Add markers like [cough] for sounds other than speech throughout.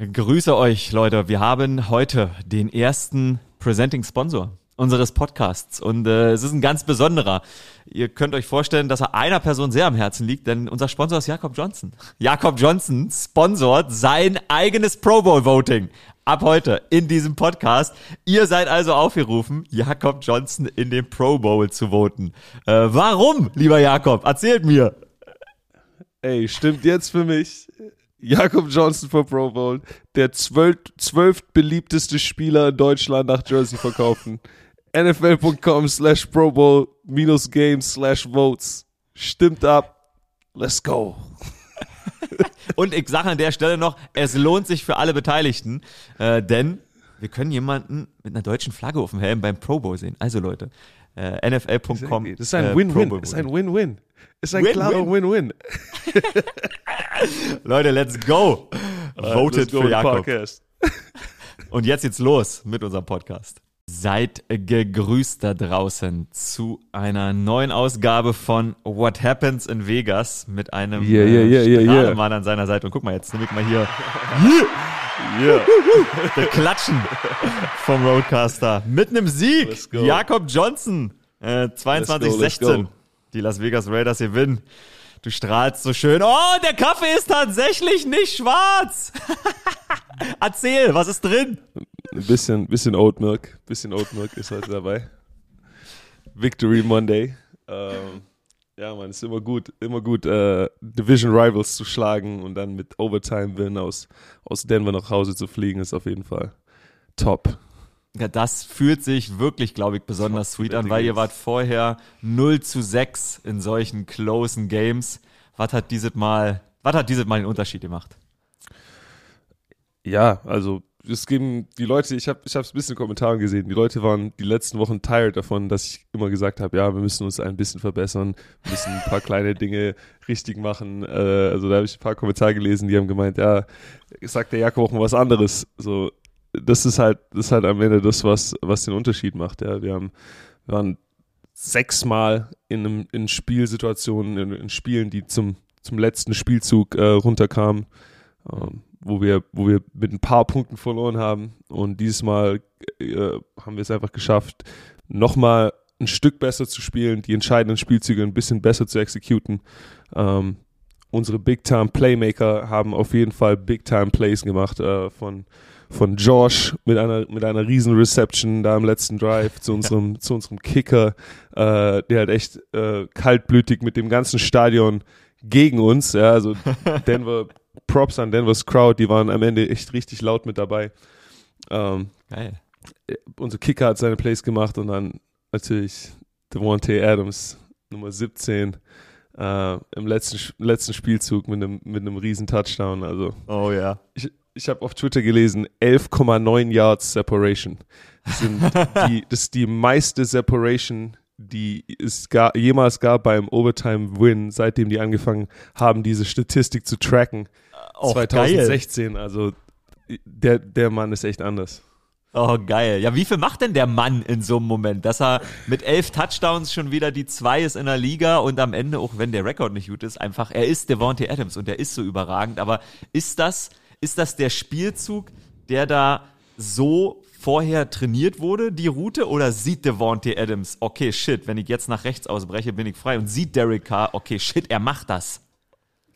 Grüße euch, Leute. Wir haben heute den ersten Presenting Sponsor unseres Podcasts und äh, es ist ein ganz besonderer. Ihr könnt euch vorstellen, dass er einer Person sehr am Herzen liegt, denn unser Sponsor ist Jakob Johnson. Jakob Johnson sponsort sein eigenes Pro Bowl Voting ab heute in diesem Podcast. Ihr seid also aufgerufen, Jakob Johnson in den Pro Bowl zu voten. Äh, warum, lieber Jakob? Erzählt mir. Ey, stimmt jetzt für mich. Jakob Johnson für Pro Bowl, der zwölf, zwölf beliebteste Spieler in Deutschland nach Jersey verkaufen. [laughs] NFL.com slash Pro Bowl minus Games slash Votes. Stimmt ab. Let's go. [laughs] Und ich sage an der Stelle noch, es lohnt sich für alle Beteiligten, äh, denn wir können jemanden mit einer deutschen Flagge auf dem Helm beim Pro Bowl sehen. Also Leute, äh, NFL.com. Das ist ein Win-Win. Äh, ist ein Win-Win. Ist ein Win, klarer Win-Win. [laughs] Leute, let's go. Voted für Jakob. [laughs] Und jetzt geht's los mit unserem Podcast. Seid gegrüßt da draußen zu einer neuen Ausgabe von What Happens in Vegas mit einem yeah, yeah, yeah, yeah, yeah. Mann an seiner Seite. Und guck mal, jetzt nehme ich mal hier [laughs] yeah. der Klatschen vom Roadcaster mit einem Sieg. Jakob Johnson, äh, 22-16. Die Las Vegas Raiders gewinnen. Du strahlst so schön. Oh, der Kaffee ist tatsächlich nicht schwarz. [laughs] Erzähl, was ist drin? Ein bisschen, bisschen Oat Milk. Bisschen Oat Milk ist heute dabei. Victory Monday. Ähm, ja, man, ist immer gut, immer gut, äh, Division Rivals zu schlagen und dann mit Overtime-Win aus, aus Denver nach Hause zu fliegen, ist auf jeden Fall top. Ja, das fühlt sich wirklich, glaube ich, besonders sweet an, weil ihr wart vorher 0 zu 6 in solchen closen Games. Was hat dieses Mal, was hat dieses Mal den Unterschied gemacht? Ja, also es geben die Leute, ich habe ich es ein bisschen in Kommentaren gesehen, die Leute waren die letzten Wochen tired davon, dass ich immer gesagt habe, ja, wir müssen uns ein bisschen verbessern, müssen ein paar kleine Dinge richtig machen. Äh, also da habe ich ein paar Kommentare gelesen, die haben gemeint, ja, sagt der Jakob auch mal was anderes. So, das ist halt, das ist halt am Ende das, was, was den Unterschied macht. Ja. Wir haben, wir waren sechsmal in, einem, in Spielsituationen, in, in Spielen, die zum, zum letzten Spielzug äh, runterkamen, ähm, wo wir, wo wir mit ein paar Punkten verloren haben. Und dieses Mal äh, haben wir es einfach geschafft, nochmal ein Stück besser zu spielen, die entscheidenden Spielzüge ein bisschen besser zu exekuten. Ähm, unsere Big-Time-Playmaker haben auf jeden Fall Big-Time-Plays gemacht äh, von von Josh mit einer mit einer riesen Reception da im letzten Drive zu [laughs] unserem zu unserem Kicker, äh, der halt echt äh, kaltblütig mit dem ganzen Stadion gegen uns, ja, also [laughs] Denver Props an Denver's Crowd, die waren am Ende echt richtig laut mit dabei. Ähm, Geil. Unser Kicker hat seine Plays gemacht und dann natürlich Devontae Adams Nummer 17 äh, im letzten letzten Spielzug mit einem mit einem riesen Touchdown, also Oh ja. Ich, ich habe auf Twitter gelesen, 11,9 Yards Separation. Das, sind [laughs] die, das ist die meiste Separation, die es gar, jemals gab beim Overtime-Win, seitdem die angefangen haben, diese Statistik zu tracken. Oh, 2016, geil. also der, der Mann ist echt anders. Oh, geil. Ja, wie viel macht denn der Mann in so einem Moment? Dass er mit elf Touchdowns schon wieder die zwei ist in der Liga und am Ende, auch wenn der Rekord nicht gut ist, einfach, er ist Devontae Adams und er ist so überragend. Aber ist das, ist das der Spielzug, der da so vorher trainiert wurde, die Route, oder sieht Devontae Adams, okay, shit, wenn ich jetzt nach rechts ausbreche, bin ich frei und sieht Derek Carr, okay, shit, er macht das?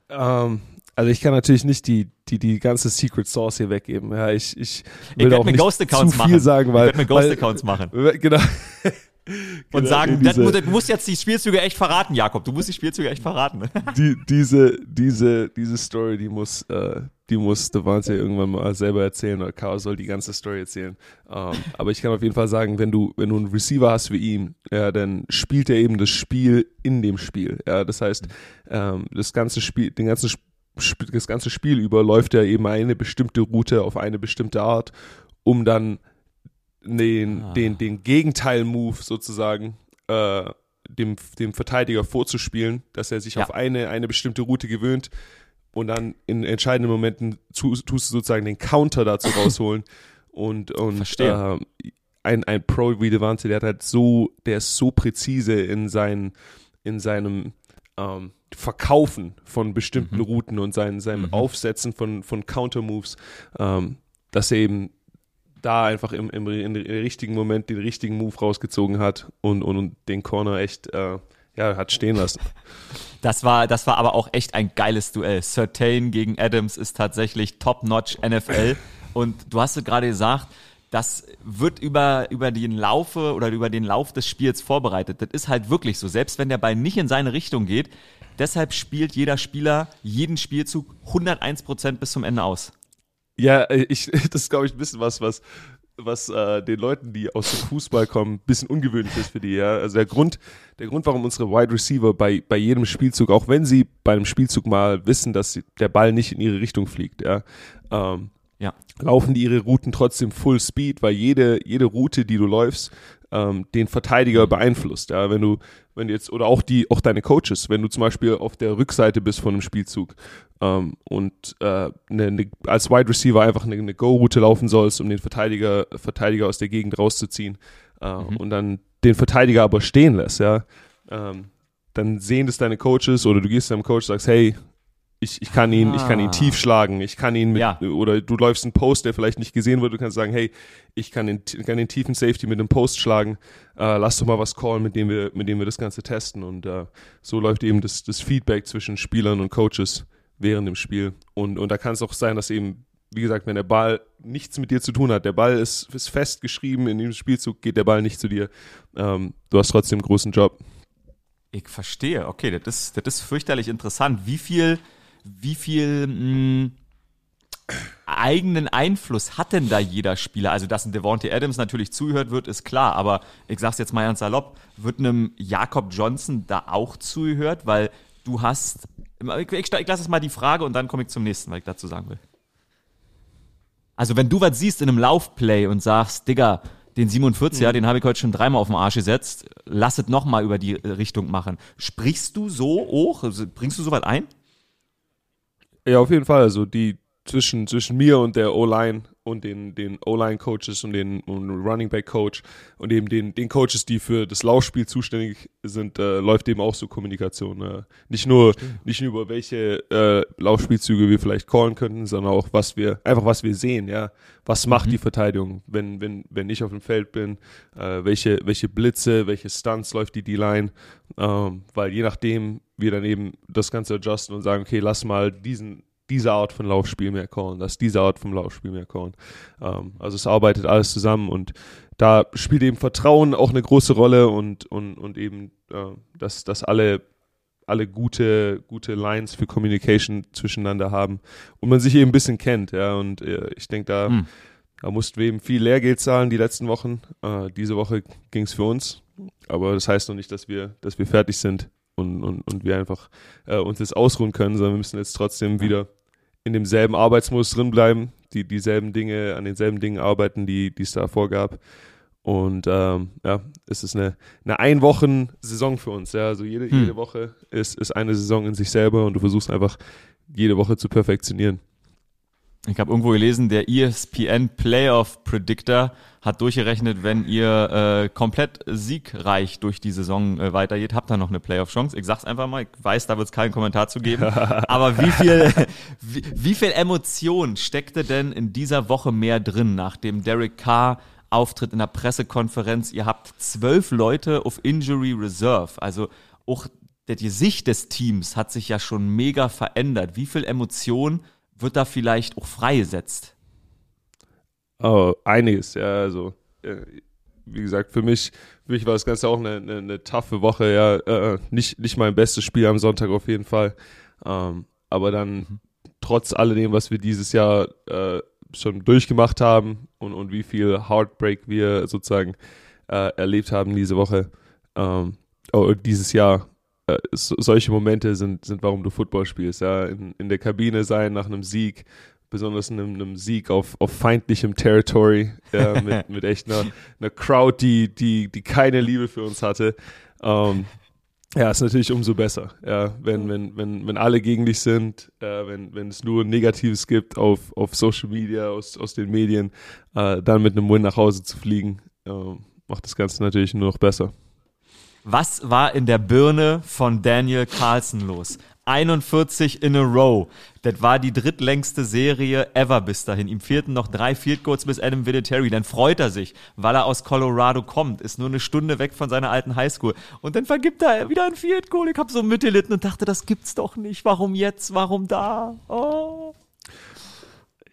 Ähm, also ich kann natürlich nicht die, die, die ganze Secret Source hier weggeben. Ja, ich, ich will ich auch nicht Ghost Accounts zu viel machen. sagen, weil... Ich werde mir Ghost Accounts machen. [laughs] Genau. Und Genau, sagen, das, du musst jetzt die Spielzüge echt verraten, Jakob. Du musst die Spielzüge echt verraten. die, diese, diese, diese Story, die muss, äh, die muss Devante irgendwann mal selber erzählen oder Chaos soll die ganze Story erzählen. Ähm, aber ich kann auf jeden Fall sagen, wenn du, wenn du einen Receiver hast wie ihn, ja, dann spielt er eben das Spiel in dem Spiel. Ja, das heißt, ähm, das ganze Spiel, den ganzen das ganze Spiel über läuft er eben eine bestimmte Route auf eine bestimmte Art, um dann den, Ah. den, den Gegenteil-Move sozusagen äh, dem, dem Verteidiger vorzuspielen, dass er sich Ja. auf eine, eine bestimmte Route gewöhnt und dann in entscheidenden Momenten zu, tust du sozusagen den Counter dazu [laughs] rausholen und, und Verstehe. äh, ein, ein Pro wie Devante, der hat halt so, der ist so präzise in seinen, in seinem, ähm, Verkaufen von bestimmten Mhm. Routen und sein, seinem Mhm. Aufsetzen von, von Counter-Moves, ähm, dass er eben da einfach im, im, im richtigen Moment den richtigen Move rausgezogen hat und, und, und den Corner echt äh, ja, hat stehen lassen. Das war, das war aber auch echt ein geiles Duell. Certain gegen Adams ist tatsächlich top-notch NFL. Und du hast es gerade gesagt, das wird über, über den Laufe oder über den Lauf des Spiels vorbereitet. Das ist halt wirklich so. Selbst wenn der Ball nicht in seine Richtung geht, deshalb spielt jeder Spieler jeden Spielzug 101 Prozent bis zum Ende aus. Ja, ich, [laughs] das ist, glaube ich, ein bisschen was, was, was äh, den Leuten, die aus dem Fußball kommen, ein bisschen ungewöhnlich ist für die. Ja? Also der Grund, der Grund, warum unsere Wide Receiver bei, bei jedem Spielzug, auch wenn sie bei einem Spielzug mal wissen, dass sie, der Ball nicht in ihre Richtung fliegt, ja, ähm, Ja. laufen die ihre Routen trotzdem Full Speed, weil jede, jede Route, die du läufst, ähm, den Verteidiger beeinflusst. Ja, wenn du, wenn du jetzt, oder auch die, auch deine Coaches, wenn du zum Beispiel auf der Rückseite bist von einem Spielzug ähm, und äh, ne, ne, als Wide Receiver einfach eine, eine Go-Route laufen sollst, um den Verteidiger, Verteidiger aus der Gegend rauszuziehen äh, Mhm. und dann den Verteidiger aber stehen lässt, ja, ähm, dann sehen das deine Coaches oder du gehst deinem Coach und sagst, hey, ich, ich kann ihn, ich kann ihn Ah. tief schlagen, ich kann ihn mit, Ja. oder du läufst einen Post, der vielleicht nicht gesehen wird, du kannst sagen, hey, ich kann den, kann den tiefen Safety mit einem Post schlagen, äh, lass doch mal was callen, mit dem wir, mit dem wir das Ganze testen und äh, so läuft eben das, das Feedback zwischen Spielern und Coaches während dem Spiel und, und da kann es auch sein, dass eben, wie gesagt, wenn der Ball nichts mit dir zu tun hat, der Ball ist, ist festgeschrieben, in diesem Spielzug geht der Ball nicht zu dir, ähm, du hast trotzdem einen großen Job. Ich verstehe. Okay, das das ist fürchterlich interessant. Wie viel, wie viel mh, eigenen Einfluss hat denn da jeder Spieler? Also, dass ein Devontae Adams natürlich zuhört wird, ist klar. Aber ich sag's jetzt mal ganz salopp, wird einem Jakob Johnson da auch zuhört? Weil du hast, ich, ich, ich lasse es mal die Frage und dann komme ich zum nächsten, was ich dazu sagen will. Also, wenn du was siehst in einem Laufplay und sagst, Digga, den 47er, den habe ich heute schon dreimal auf den Arsch gesetzt, lass es nochmal über die Richtung machen. Sprichst du so hoch? Also, Bringst du sowas ein? Ja, auf jeden Fall. Also die zwischen, zwischen mir und der O-Line und den, den O-Line-Coaches und den und Running Back-Coach und eben den, den Coaches, die für das Laufspiel zuständig sind, äh, läuft eben auch so Kommunikation. Äh. Nicht nur, nicht nur über welche äh, Laufspielzüge wir vielleicht callen könnten, sondern auch was wir, einfach was wir sehen, ja. Was macht die Verteidigung, wenn, wenn, wenn ich auf dem Feld bin, äh, welche, welche Blitze, welche Stunts läuft die D-Line, ähm, weil je nachdem wir dann eben das Ganze adjusten und sagen, okay, lass mal diesen diese Art von Laufspiel mehr callen, lass diese Art vom Laufspiel mehr callen. Ähm, also es arbeitet alles zusammen und da spielt eben Vertrauen auch eine große Rolle und, und, und eben, äh, dass, dass alle, alle gute, gute Lines für Communication zwischeneinander haben und man sich eben ein bisschen kennt, ja, und äh, ich denke, da, Hm. da mussten wir eben viel Lehrgeld zahlen die letzten Wochen. Äh, diese Woche ging es für uns, aber das heißt noch nicht, dass wir, dass wir fertig sind und, und, und wir einfach äh, uns jetzt ausruhen können, sondern wir müssen jetzt trotzdem wieder in demselben Arbeitsmodus drin bleiben, die dieselben Dinge, an denselben Dingen arbeiten, die die es da vorgab. Und ähm, ja, es ist eine, eine Ein-Wochen-Saison für uns. Ja, also jede, Hm. jede Woche ist, ist eine Saison in sich selber und du versuchst einfach jede Woche zu perfektionieren. Ich habe irgendwo gelesen, der ESPN Playoff Predictor hat durchgerechnet, wenn ihr äh, komplett siegreich durch die Saison äh, weitergeht, habt ihr noch eine Playoff-Chance. Ich sag's einfach mal, ich weiß, da wird es keinen Kommentar zu geben. [laughs] Aber wie viel, [laughs] wie, wie viel Emotion steckte denn in dieser Woche mehr drin nach dem Derek Carr Auftritt in der Pressekonferenz? Ihr habt zwölf Leute auf Injury Reserve, also auch das Gesicht des Teams hat sich ja schon mega verändert. Wie viel Emotion wird da vielleicht auch freigesetzt? Oh, einiges, ja, also äh, wie gesagt, für mich, für mich war das Ganze auch eine, eine, eine taffe Woche, ja, äh, nicht, nicht mein bestes Spiel am Sonntag auf jeden Fall, ähm, aber dann trotz alledem, was wir dieses Jahr äh, schon durchgemacht haben und, und wie viel Heartbreak wir sozusagen erlebt haben diese Woche, ähm, oh, dieses Jahr, äh, so, solche Momente sind, sind, warum du Football spielst, ja, in, in der Kabine sein nach einem Sieg, besonders in einem, einem Sieg auf, auf feindlichem Territory, ja, [laughs] mit, mit echt einer, einer Crowd, die, die, die keine Liebe für uns hatte. Ähm, ja, ist natürlich umso besser, ja, wenn, wenn, wenn, wenn alle gegen dich sind, äh, wenn, wenn es nur Negatives gibt auf, auf Social Media, aus, aus den Medien, äh, dann mit einem Win nach Hause zu fliegen, äh, macht das Ganze natürlich nur noch besser. Was war in der Birne von Daniel Carlson los? 41 in a row. Das war die drittlängste Serie ever bis dahin. Ihm fehlten noch drei Field Goals bis Adam Vinatieri. Dann freut er sich, weil er aus Colorado kommt, ist nur eine Stunde weg von seiner alten Highschool. Und dann vergibt er wieder ein Field Goal. Ich habe so mitgelitten und dachte, das gibt's doch nicht. Warum jetzt? Warum da? Oh.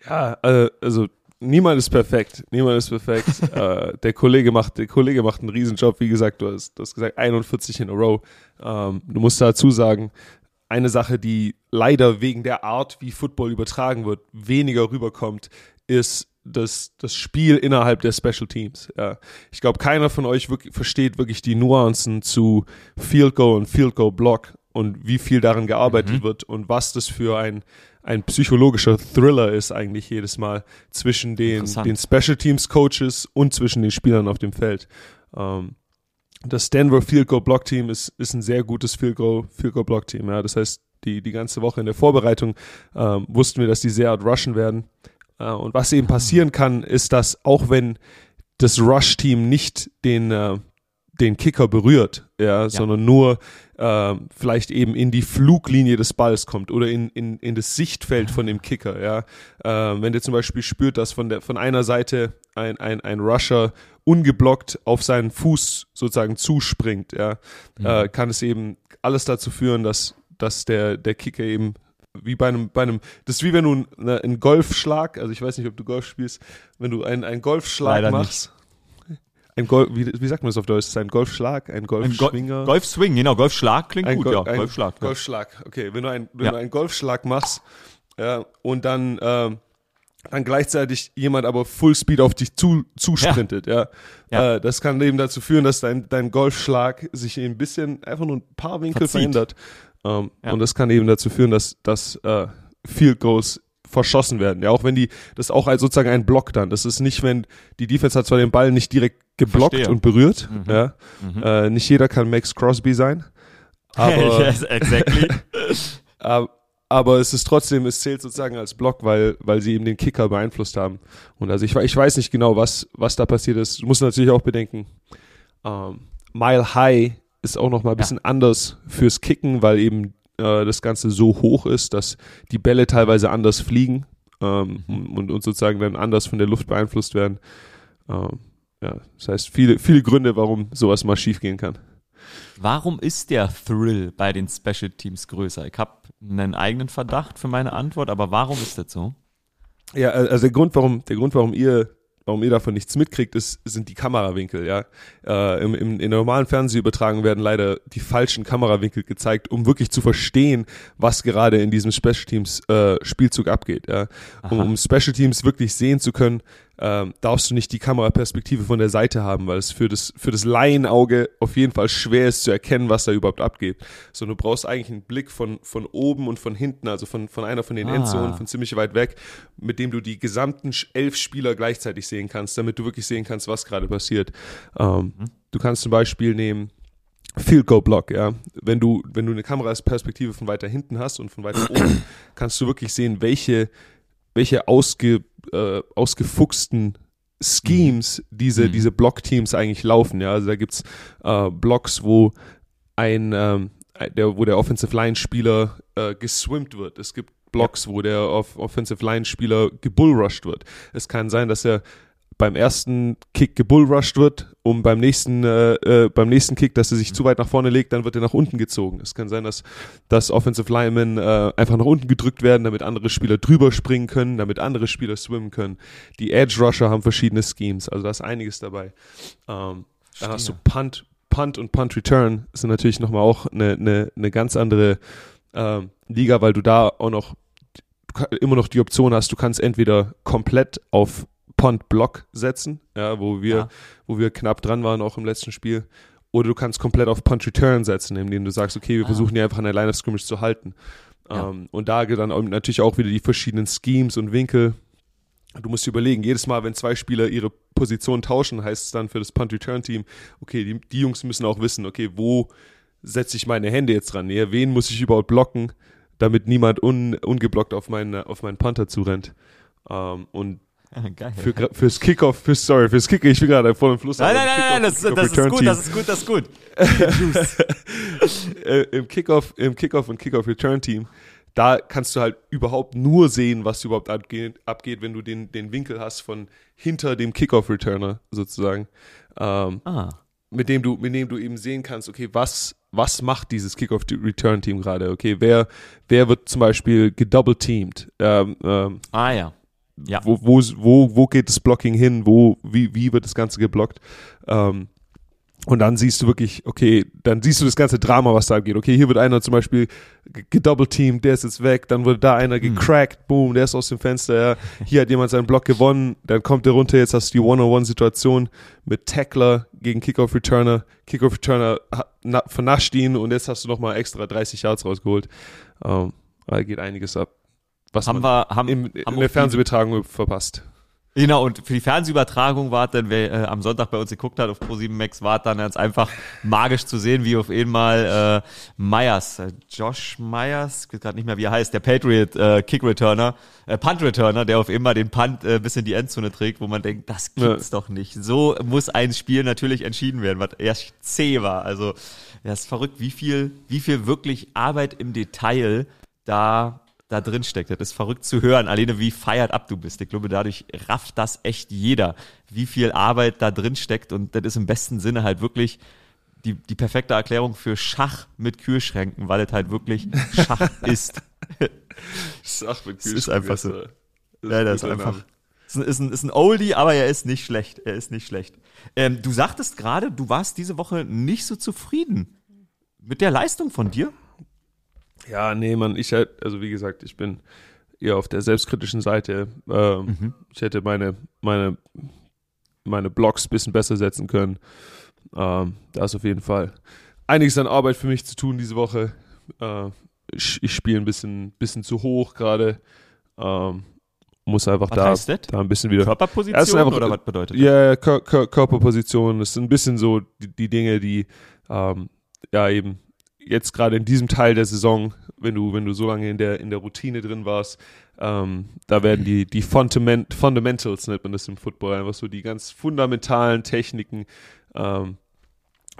Ja, äh, also niemand ist perfekt. Niemand ist perfekt. [laughs] äh, der Kollege macht, der Kollege macht einen Riesenjob. Wie gesagt, du hast, du hast gesagt 41 in a row. Ähm, du musst dazu sagen, eine Sache, die leider wegen der Art, wie Football übertragen wird, weniger rüberkommt, ist das, das Spiel innerhalb der Special Teams. Ja. Ich glaube, keiner von euch wirklich, versteht wirklich die Nuancen zu Field Goal und Field Goal Block und wie viel daran gearbeitet mhm. wird und was das für ein, ein psychologischer Thriller ist eigentlich jedes Mal zwischen den, den Special Teams Coaches und zwischen den Spielern auf dem Feld. Ähm, das Denver Field Goal Block Team ist, ist ein sehr gutes Field Goal, Field Goal Block Team. Ja. Das heißt, die, die ganze Woche in der Vorbereitung ähm, wussten wir, dass die sehr rushen werden. Äh, und was eben passieren kann, ist, dass auch wenn das Rush-Team nicht den, äh, den Kicker berührt, ja, ja. sondern nur äh, vielleicht eben in die Fluglinie des Balls kommt oder in, in, in das Sichtfeld von dem Kicker, ja. Äh, wenn der zum Beispiel spürt, dass von der von einer Seite ein, ein, ein Rusher ungeblockt auf seinen Fuß sozusagen zuspringt, ja, mhm. äh, kann es eben alles dazu führen, dass, dass der, der Kicker eben wie bei einem, bei einem, das ist wie wenn du einen, einen Golfschlag, also ich weiß nicht, ob du Golf spielst, wenn du einen, einen Golfschlag Leider machst. Ein Golf, wie, wie sagt man das auf Deutsch? Ist ein Golfschlag, ein Golfschwinger? Ein Go Golfswing, genau, Golfschlag klingt ein gut, Go ja, ein Golfschlag. Golfschlag, okay, wenn du, ein, wenn ja. du einen Golfschlag machst, ja, und dann, äh, dann gleichzeitig jemand aber Full Speed auf dich zu, zusprintet, ja. ja. Äh, das kann eben dazu führen, dass dein, dein Golfschlag sich ein bisschen, einfach nur ein paar Winkel Verzieht. verändert. Ähm. Und das kann eben dazu führen, dass, dass äh, Field Goals verschossen werden. Ja, auch wenn die, das ist auch als sozusagen ein Block dann. Das ist nicht, wenn die Defense hat zwar den Ball nicht direkt geblockt Verstehe. und berührt. Mhm. Ja. Mhm. Äh, nicht jeder kann Max Crosby sein. [laughs] Aber, yes, exactly. [laughs] aber, aber es ist trotzdem, es zählt sozusagen als Block, weil, weil sie eben den Kicker beeinflusst haben. Und also ich, ich weiß nicht genau, was, was da passiert ist. Du musst natürlich auch bedenken, ähm, Mile High ist auch noch mal ein bisschen ja. anders fürs Kicken, weil eben äh, das Ganze so hoch ist, dass die Bälle teilweise anders fliegen ähm, mhm. und, und sozusagen dann anders von der Luft beeinflusst werden. Ähm, ja, das heißt, viele, viele Gründe, warum sowas mal schief gehen kann. Warum ist der Thrill bei den Special Teams größer? Ich habe einen eigenen Verdacht für meine Antwort, aber warum ist das so? Ja, also der Grund, warum, der Grund, warum ihr warum ihr davon nichts mitkriegt, ist, sind die Kamerawinkel, ja. Äh, im, im, in normalen Fernsehübertragungen werden leider die falschen Kamerawinkel gezeigt, um wirklich zu verstehen, was gerade in diesem Special Teams äh, Spielzug abgeht, ja. Um, um Special Teams wirklich sehen zu können, ähm, darfst du nicht die Kameraperspektive von der Seite haben, weil es für das, für das Laienauge auf jeden Fall schwer ist zu erkennen, was da überhaupt abgeht. So, du brauchst eigentlich einen Blick von, von oben und von hinten, also von, von einer von den ah. Endzonen, von ziemlich weit weg, mit dem du die gesamten elf Spieler gleichzeitig sehen kannst, damit du wirklich sehen kannst, was gerade passiert. Ähm, mhm. Du kannst zum Beispiel nehmen, Field Goal Block, ja. Wenn du, wenn du eine Kameraperspektive von weiter hinten hast und von weiter oben, [clears throat] kannst du wirklich sehen, welche, welche ausge, äh, ausgefuchsten Schemes mhm. diese, mhm. diese Block-Teams eigentlich laufen. Ja, also da gibt's äh, Blocks, wo ein, ähm, der, wo der Offensive Line-Spieler äh, geswimmt wird. Es gibt Blocks, wo der Off Offensive Line-Spieler gebullrushed wird. Es kann sein, dass er beim ersten Kick gebullrushed wird, um beim nächsten, äh, äh, beim nächsten Kick, dass er sich mhm. zu weit nach vorne legt, dann wird er nach unten gezogen. Es kann sein, dass, dass Offensive Linemen äh, einfach nach unten gedrückt werden, damit andere Spieler drüber springen können, damit andere Spieler swimmen können. Die Edge Rusher haben verschiedene Schemes, also da ist einiges dabei. Ähm, dann hast du Punt, Punt und Punt Return sind natürlich nochmal auch eine, eine, eine ganz andere äh, Liga, weil du da auch noch immer noch die Option hast, du kannst entweder komplett auf Punt-Block setzen, ja, wo wir, ja. wo wir knapp dran waren, auch im letzten Spiel. Oder du kannst komplett auf Punch-Return setzen, indem du sagst, okay, wir ah. versuchen die einfach an der Line of Scrimmage zu halten. Ja. Ähm, und da dann natürlich auch wieder die verschiedenen Schemes und Winkel. Du musst dir überlegen, jedes Mal, wenn zwei Spieler ihre Position tauschen, heißt es dann für das Punt-Return-Team, okay, die, die, Jungs müssen auch wissen, okay, wo setze ich meine Hände jetzt dran? Nee, wen muss ich überhaupt blocken, damit niemand un, ungeblockt auf meinen, auf meinen Panther zurennt? Ähm, und [laughs] Geil. Für, fürs Kickoff, fürs, sorry, fürs Kicker, ich bin gerade voll im Fluss. Nein, nein, nein, nein, Kickoff- das, das ist Kickoff gut, Return das ist gut, das ist gut. Team, [laughs] Im Kickoff, im Kickoff und Kickoff Return Team, da kannst du halt überhaupt nur sehen, was überhaupt abgeht, abgeht wenn du den, den Winkel hast von hinter dem Kickoff Returner sozusagen. Ähm, Ah. mit dem du, mit dem du eben sehen kannst, okay, was, was macht dieses Kickoff-Return-Team gerade? Okay, wer, wer wird zum Beispiel gedouble-teamed? Ähm, ähm, Ah ja. Ja. wo, wo, wo, wo geht das Blocking hin? Wo, wie, wie wird das Ganze geblockt? Ähm, und dann siehst du wirklich, okay, dann siehst du das ganze Drama, was da abgeht. Okay, hier wird einer zum Beispiel ge- gedouble-teamed, der ist jetzt weg, dann wurde da einer gecrackt, boom, der ist aus dem Fenster, ja. hier hat jemand seinen Block gewonnen, dann kommt er runter, jetzt hast du die One-on-One-Situation mit Tackler gegen Kickoff-Returner, Kickoff-Returner vernascht ihn und jetzt hast du nochmal extra 30 Yards rausgeholt. Ähm, da geht einiges ab. Was Haben wir, haben, im, haben in der Fernsehübertragung verpasst. Genau, und für die Fernsehübertragung war dann, wer äh, am Sonntag bei uns geguckt hat auf Pro7 Max, war dann ganz einfach magisch zu sehen, wie auf einmal äh, Myers, äh, Josh Myers, ich weiß gerade nicht mehr, wie er heißt, der Patriot äh, Kick Returner, äh, Punt Returner, der auf einmal den Punt äh, bis in die Endzone trägt, wo man denkt, das gibt's doch nicht. So muss ein Spiel natürlich entschieden werden, was erst zäh war. Also, ja, ist verrückt, wie viel, wie viel wirklich Arbeit im Detail da da drin steckt. Das ist verrückt zu hören, alleine wie feiert ab du bist. Ich glaube, dadurch rafft das echt jeder, wie viel Arbeit da drin steckt und das ist im besten Sinne halt wirklich die, die perfekte Erklärung für Schach mit Kühlschränken, weil es halt wirklich Schach [laughs] ist. Sach mit Es ist einfach so. Das Ja, das ist einfach. Name. Ist ein, ist, ein, ist ein Oldie, aber er ist nicht schlecht. Er ist nicht schlecht. Ähm, du sagtest gerade, du warst diese Woche nicht so zufrieden mit der Leistung von dir. Ja, nee, Mann, ich halt, also wie gesagt, ich bin eher auf der selbstkritischen Seite. Ähm, Mhm. Ich hätte meine, meine, meine Blogs ein bisschen besser setzen können. Ähm, da ist auf jeden Fall einiges an Arbeit für mich zu tun diese Woche. Äh, ich ich spiele ein bisschen, bisschen zu hoch gerade. Ähm, muss einfach Was da, heißt das? da ein bisschen wieder. Körperposition einfach- oder was bedeutet das? Ja, ja, Kör Kör Körperposition, das sind ein bisschen so die, die Dinge, die ähm, ja eben jetzt gerade in diesem Teil der Saison, wenn du, wenn du so lange in der, in der Routine drin warst, ähm, da werden die, die Fundament Fundamentals, nennt man das im Football, einfach so die ganz fundamentalen Techniken, ähm,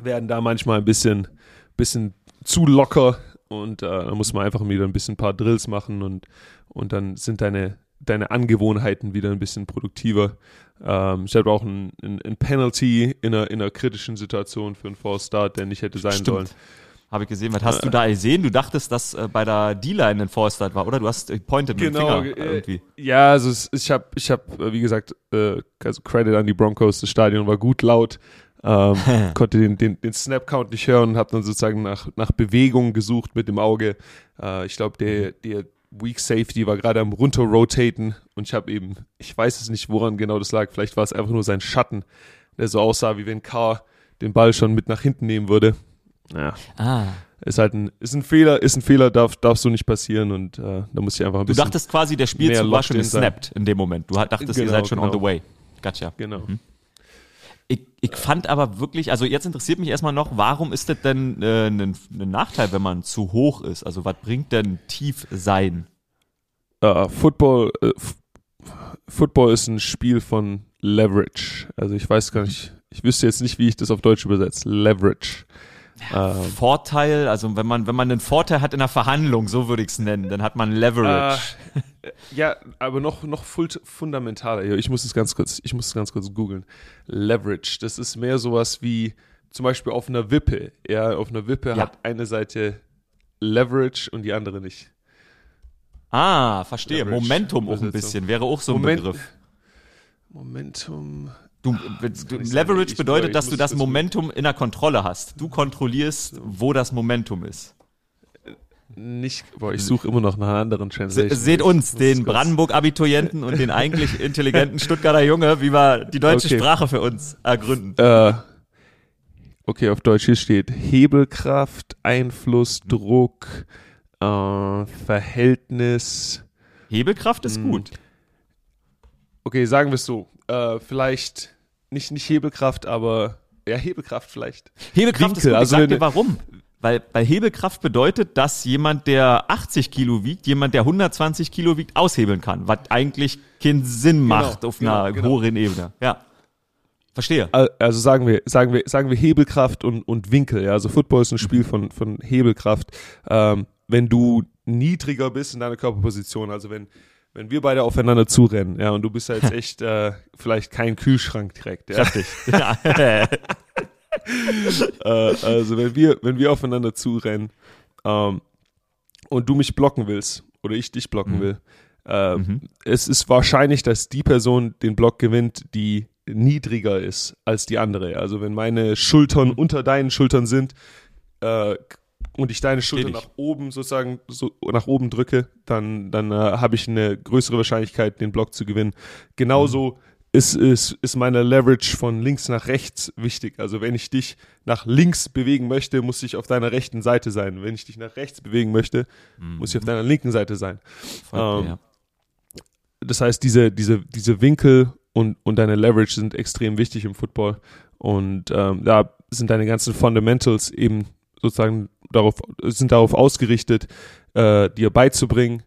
werden da manchmal ein bisschen, bisschen zu locker und äh, da muss man einfach wieder ein bisschen ein paar Drills machen und, und dann sind deine, deine Angewohnheiten wieder ein bisschen produktiver. Ähm, ich hatte auch ein, ein, ein Penalty in einer, in einer kritischen Situation für einen False Start, der nicht hätte sein Stimmt. sollen. Habe ich gesehen. Was hast du da gesehen? Du dachtest, dass äh, bei der D-Line ein Forstart war, oder? Du hast äh, pointed mit Genau, dem Finger äh, irgendwie. Ja, also es, ich habe, ich hab, äh, wie gesagt, äh, also Credit an die Broncos, das Stadion war gut laut, ähm, [laughs] konnte den, den, den Snap-Count nicht hören und habe dann sozusagen nach, nach Bewegung gesucht mit dem Auge. Äh, ich glaube, der, der Weak Safety war gerade am runter-rotaten und ich habe eben, ich weiß es nicht, woran genau das lag, vielleicht war es einfach nur sein Schatten, der so aussah, wie wenn Carr den Ball schon mit nach hinten nehmen würde. Ja, Ah. ist halt ein, ist ein Fehler, ist ein Fehler, darf, darf so nicht passieren und äh, da muss ich einfach ein Du bisschen. dachtest quasi, der Spielzug war schon in sein. gesnappt in dem Moment. Du hat- dachtest, ihr Genau, seid schon on genau. the way. Gotcha. Genau. Ich, ich fand aber wirklich, also jetzt interessiert mich erstmal noch, warum ist das denn äh, ein, ein Nachteil, wenn man zu hoch ist? Also was bringt denn tief sein? Äh, Football, äh, Football ist ein Spiel von Leverage. Also ich weiß gar nicht, ich wüsste jetzt nicht, wie ich das auf Deutsch übersetze. Leverage. Ähm, Vorteil, also wenn man, wenn man einen Vorteil hat in einer Verhandlung, so würde ich es nennen, dann hat man Leverage. ja, aber noch, noch fundamentaler. Ja, Ich muss es ganz kurz, ich muss es ganz kurz googeln. Leverage, das ist mehr sowas wie zum Beispiel auf einer Wippe. Ja, auf einer Wippe Ja. hat eine Seite Leverage und die andere nicht. Ah, verstehe. Leverage, Momentum auch ein bisschen, wäre auch so ein Moment- Begriff. Momentum. Du, du. Leverage bedeutet, dass du das Momentum in der Kontrolle hast. Du kontrollierst, wo das Momentum ist. Nicht, boah, ich suche immer noch nach einer anderen Translation. seht uns, den Brandenburg-Abiturienten und den eigentlich [laughs] intelligenten Stuttgarter Junge, wie wir die deutsche Okay. Sprache für uns ergründen. Äh, okay, auf Deutsch hier steht Hebelkraft, Einfluss, Druck, äh, Verhältnis. Hebelkraft ist Hm. gut. Okay, sagen wir es so. Äh, vielleicht nicht, nicht Hebelkraft, aber ja, Hebelkraft vielleicht. Hebelkraft ist Winkel, gut. Ich also sag eine- dir warum. Weil, weil Hebelkraft bedeutet, dass jemand, der 80 Kilo wiegt, jemand, der 120 Kilo wiegt, aushebeln kann, was eigentlich keinen Sinn genau, macht auf genau, einer genau. höheren Ebene. Ja. Verstehe. Also sagen wir, sagen wir, sagen wir Hebelkraft und, und Winkel. Ja? Also Football ist ein Spiel von, von Hebelkraft. Ähm, wenn du niedriger bist in deiner Körperposition, also wenn, wenn wir beide aufeinander zurennen, ja, und du bist ja jetzt [laughs] echt äh, vielleicht kein Kühlschrank direkt, ja. [laughs] ja. äh, also wenn wir, wenn wir aufeinander zurennen ähm, und du mich blocken willst oder ich dich blocken mhm. will, äh, mhm. es ist wahrscheinlich, dass die Person den Block gewinnt, die niedriger ist als die andere. Also wenn meine Schultern unter deinen Schultern sind äh, und ich deine Schultern nach oben sozusagen so nach oben drücke, dann, dann äh, habe ich eine größere Wahrscheinlichkeit, den Block zu gewinnen. Genauso mhm. ist, ist, ist meine Leverage von links nach rechts wichtig. Also wenn ich dich nach links bewegen möchte, muss ich auf deiner rechten Seite sein. Wenn ich dich nach rechts bewegen möchte, mhm. muss ich auf deiner linken Seite sein. Ähm, ja. Das heißt, diese, diese, diese Winkel und, und deine Leverage sind extrem wichtig im Football. Und ähm, da sind deine ganzen Fundamentals eben sozusagen darauf, sind darauf ausgerichtet, äh, dir beizubringen,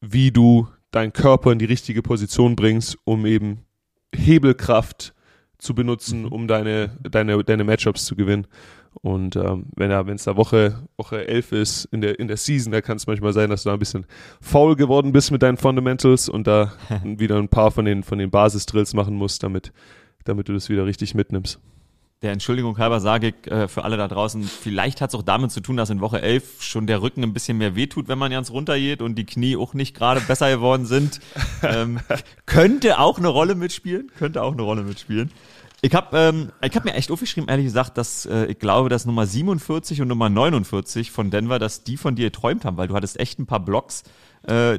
wie du deinen Körper in die richtige Position bringst, um eben Hebelkraft zu benutzen, mhm. um deine, deine, deine Matchups zu gewinnen. Und ähm, wenn wenn es da Woche, Woche 11 ist in der, in der Season, da kann es manchmal sein, dass du da ein bisschen faul geworden bist mit deinen Fundamentals und da [laughs] wieder ein paar von den, von den Basisdrills machen musst, damit, damit du das wieder richtig mitnimmst. Der Entschuldigung halber sage ich äh, für alle da draußen, vielleicht hat es auch damit zu tun, dass in Woche 11 schon der Rücken ein bisschen mehr wehtut, wenn man ganz runtergeht und die Knie auch nicht gerade besser geworden sind. [laughs] ähm, könnte auch eine Rolle mitspielen, könnte auch eine Rolle mitspielen. Ich habe ähm, ich hab mir echt aufgeschrieben, ehrlich gesagt, dass äh, ich glaube, dass Nummer 47 und Nummer 49 von Denver, dass die von dir geträumt haben, weil du hattest echt ein paar Blocks äh,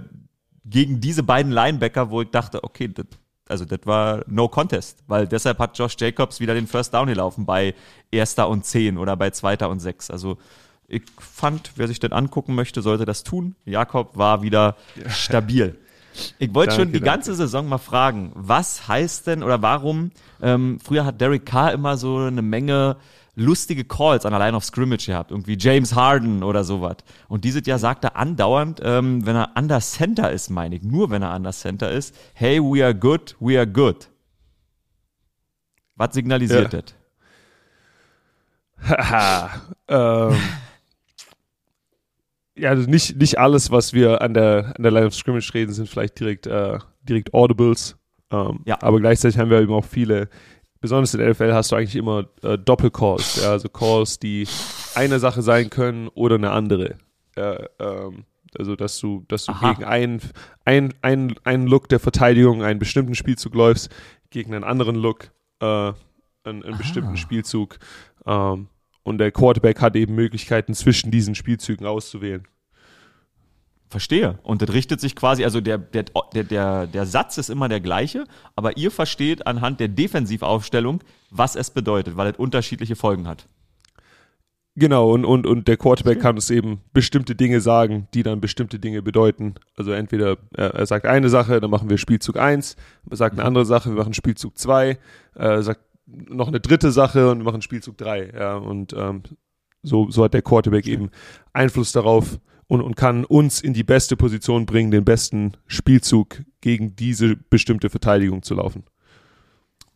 gegen diese beiden Linebacker, wo ich dachte, okay, das, also das war no contest, weil deshalb hat Josh Jacobs wieder den First Down gelaufen bei erster und zehn oder bei zweiter und sechs. Also ich fand, wer sich das angucken möchte, sollte das tun. Jakob war wieder stabil. Ich wollte schon die danke. ganze Saison mal fragen, was heißt denn oder warum, ähm, früher hat Derek Carr immer so eine Menge lustige Calls an der Line of Scrimmage gehabt, irgendwie James Harden oder sowas. Und dieses Jahr sagt er andauernd, ähm, wenn er under Center ist, meine ich, nur wenn er under Center ist, hey, we are good, we are good. Was signalisiert ja. das? Haha, [laughs] ähm, ja, also nicht, nicht alles, was wir an der, an der Line of Scrimmage reden, sind vielleicht direkt, äh, direkt Audibles. Ähm, ja. Aber gleichzeitig haben wir eben auch viele, besonders in der NFL hast du eigentlich immer äh, Doppelcalls, ja, also Calls, die eine Sache sein können oder eine andere. Äh, ähm, also, dass du, dass du gegen einen ein, ein, ein Look der Verteidigung einen bestimmten Spielzug läufst, gegen einen anderen Look äh, einen, einen bestimmten Spielzug. Ähm, und der Quarterback hat eben Möglichkeiten zwischen diesen Spielzügen auszuwählen. Verstehe. Und das richtet sich quasi, also der, der, der, der Satz ist immer der gleiche, aber ihr versteht anhand der Defensivaufstellung, was es bedeutet, weil es unterschiedliche Folgen hat. Genau, und, und, und der Quarterback kann es eben bestimmte Dinge sagen, die dann bestimmte Dinge bedeuten. Also entweder er, er sagt eine Sache, dann machen wir Spielzug 1, er sagt eine mhm. andere Sache, wir machen Spielzug 2, er sagt noch eine dritte Sache und wir machen Spielzug 3. Ja, und ähm, so, so hat der Quarterback eben Einfluss darauf und, und kann uns in die beste Position bringen, den besten Spielzug gegen diese bestimmte Verteidigung zu laufen.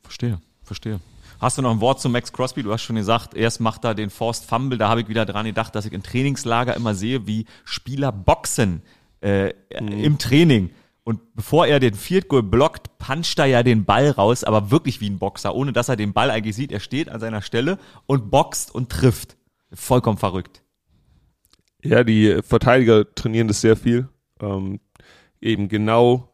Verstehe, verstehe. Hast du noch ein Wort zu Max Crosby? Du hast schon gesagt, erst macht er den Forced Fumble. Da habe ich wieder dran gedacht, dass ich im Trainingslager immer sehe, wie Spieler boxen äh, mhm. im Training. Und bevor er den Field Goal blockt, puncht er ja den Ball raus, aber wirklich wie ein Boxer, ohne dass er den Ball eigentlich sieht. Er steht an seiner Stelle und boxt und trifft. Vollkommen verrückt. Ja, die Verteidiger trainieren das sehr viel. Ähm, eben genau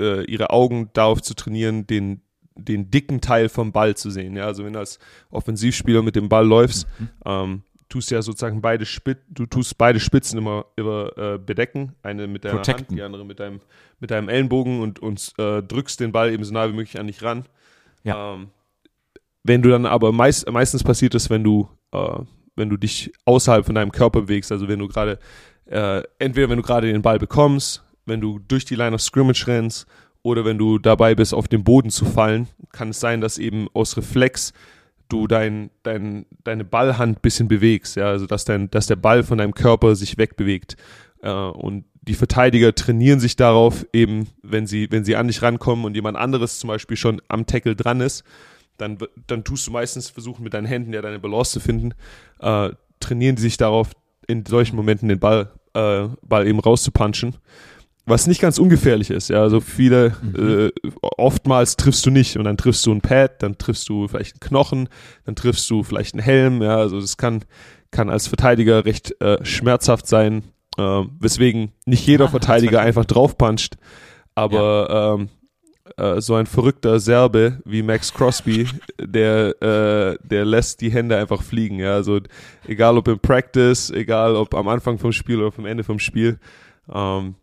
äh, ihre Augen darauf zu trainieren, den, den dicken Teil vom Ball zu sehen. Ja, also wenn du als Offensivspieler mit dem Ball läufst, mhm. ähm, tust ja sozusagen beide Spit du tust beide Spitzen immer, immer äh, bedecken, eine mit deiner Protecten. Hand, die andere mit deinem mit deinem Ellenbogen und und äh, drückst den Ball eben so nah wie möglich an dich ran. Ja. Ähm, wenn du dann aber meist, meistens passiert es, wenn du äh, wenn du dich außerhalb von deinem Körper bewegst, also wenn du gerade äh, entweder wenn du gerade den Ball bekommst, wenn du durch die Line of Scrimmage rennst oder wenn du dabei bist, auf den Boden zu fallen, kann es sein, dass eben aus Reflex du dein, dein, deine Ballhand bisschen bewegst, ja, also dass, dein, dass der Ball von deinem Körper sich wegbewegt. Äh, und die Verteidiger trainieren sich darauf, eben, wenn sie, wenn sie an dich rankommen und jemand anderes zum Beispiel schon am Tackle dran ist, dann, dann tust du meistens versuchen, mit deinen Händen ja deine Balance zu finden, äh, trainieren die sich darauf, in solchen Momenten den Ball, äh, Ball eben rauszupunchen was nicht ganz ungefährlich ist. Ja, also viele, mhm. äh, oftmals triffst du nicht und dann triffst du ein Pad, dann triffst du vielleicht einen Knochen, dann triffst du vielleicht einen Helm. Ja, also das kann kann als Verteidiger recht äh, schmerzhaft sein, äh, weswegen nicht jeder ah, Verteidiger einfach draufpuncht, aber ja. ähm, äh, so ein verrückter Serbe wie Max Crosby, der äh, der lässt die Hände einfach fliegen. Ja, also egal ob im Practice, egal ob am Anfang vom Spiel oder am Ende vom Spiel. Ähm,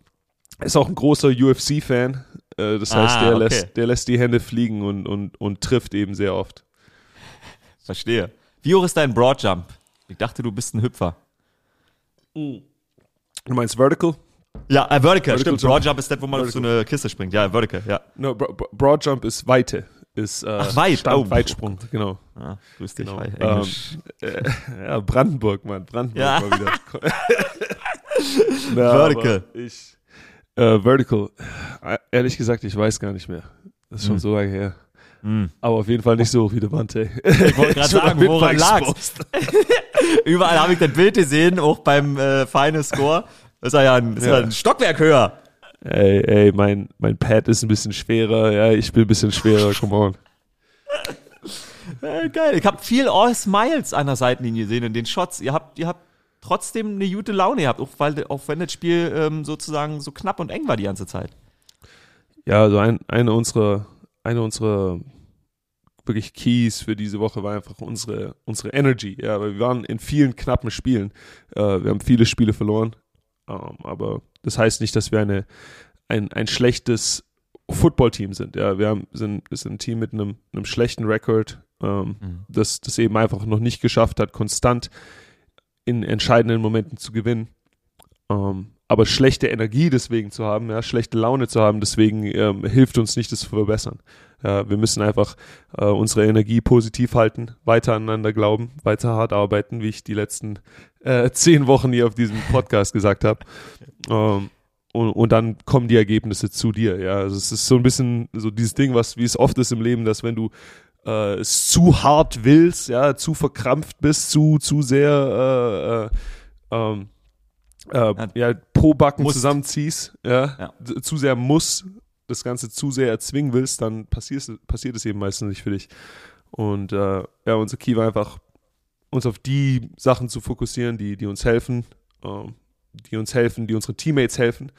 ist auch ein großer UFC-Fan. Äh, das heißt, ah, der, okay. lässt, der lässt die Hände fliegen und, und, und trifft eben sehr oft. Verstehe. Wie hoch ist dein Broadjump? Ich dachte, du bist ein Hüpfer. Du meinst Vertical? Ja, äh, Vertical, vertical stimmt. Broadjump ist das, wo man vertical. auf so eine Kiste springt. Ja, Vertical, ja. No, Broadjump ist Weite. Ist, äh, Ach, weit. Stand, oh. Weitsprung, genau. Ah, grüß dich, genau. Ähm, äh, [laughs] ja, Brandenburg, Mann. Brandenburg ja. mal wieder. [laughs] Na, Vertical. Ich, äh, Vertical. Äh, ehrlich gesagt, ich weiß gar nicht mehr. Das ist schon mm. so lange her. Mm. Aber auf jeden Fall nicht so hoch wie der Wante. Ich wollte gerade [laughs] sagen, woran lag's? Überall habe ich das Bild gesehen, auch beim äh, Final Score. Das ist ja ein, ist ja. ein Stockwerk höher. Ey, ey, mein, mein Pad ist ein bisschen schwerer. Ja, ich bin ein bisschen schwerer. Come on. [laughs] Äh, geil. Ich habe viel All Smiles an der Seitenlinie gesehen in den Shots. Ihr habt, ihr habt trotzdem eine gute Laune gehabt, auch, weil, auch wenn das Spiel ähm, sozusagen so knapp und eng war die ganze Zeit. Ja, also ein, eine unserer, eine unserer wirklich Keys für diese Woche war einfach unsere, unsere Energy. Ja, weil wir waren in vielen knappen Spielen. Äh, wir haben viele Spiele verloren. Ähm, aber das heißt nicht, dass wir eine, ein, ein schlechtes Footballteam sind. Ja, wir haben, sind, sind ein Team mit einem, einem schlechten Rekord, ähm, mhm. das, das eben einfach noch nicht geschafft hat, konstant in entscheidenden Momenten zu gewinnen. Ähm, aber schlechte Energie deswegen zu haben, ja, schlechte Laune zu haben, deswegen ähm, hilft uns nicht, das zu verbessern. Ja, wir müssen einfach äh, unsere Energie positiv halten, weiter aneinander glauben, weiter hart arbeiten, wie ich die letzten äh, [laughs] zehn Wochen hier auf diesem Podcast gesagt habe. Ähm, und, und dann kommen die Ergebnisse zu dir. Ja, also es ist so ein bisschen so dieses Ding, was wie es oft ist im Leben, dass wenn du äh, es zu hart willst, ja, zu verkrampft bist, zu, zu sehr äh, äh, ähm, äh, ja, Po-Backen zusammenziehst, ja, ja, zu sehr muss, das Ganze zu sehr erzwingen willst, dann passiert, passiert es eben meistens nicht für dich. Und äh, ja, unser Key war einfach, uns auf die Sachen zu fokussieren, die, die uns helfen, ähm, die uns helfen, die unseren Teammates helfen.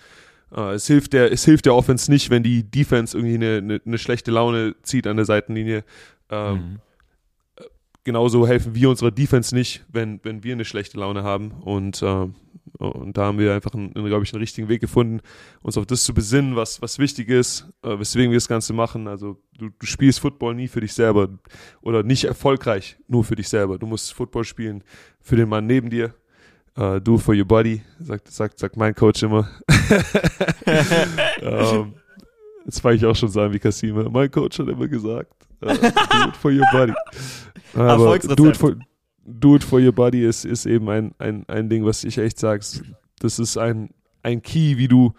Uh, es, hilft der, es hilft der Offense nicht, wenn die Defense irgendwie eine, eine, eine schlechte Laune zieht an der Seitenlinie. Ähm, mhm. Genauso helfen wir unserer Defense nicht, wenn, wenn wir eine schlechte Laune haben. Und, äh, und da haben wir einfach, einen, glaube ich, einen richtigen Weg gefunden, uns auf das zu besinnen, was, was wichtig ist, äh, weswegen wir das Ganze machen. Also du, du spielst Football nie für dich selber oder nicht erfolgreich nur für dich selber. Du musst Football spielen für den Mann neben dir. Uh, do for your body, sagt, sagt, sagt mein Coach immer. um, [laughs] ähm, jetzt fange ich auch schon so an wie Kassime. Mein Coach hat immer gesagt, uh, do it for your body. Aber do it for, do it for your body ist, ist eben ein, ein, ein Ding, was ich echt sag's. Das ist ein, ein Key, wie du,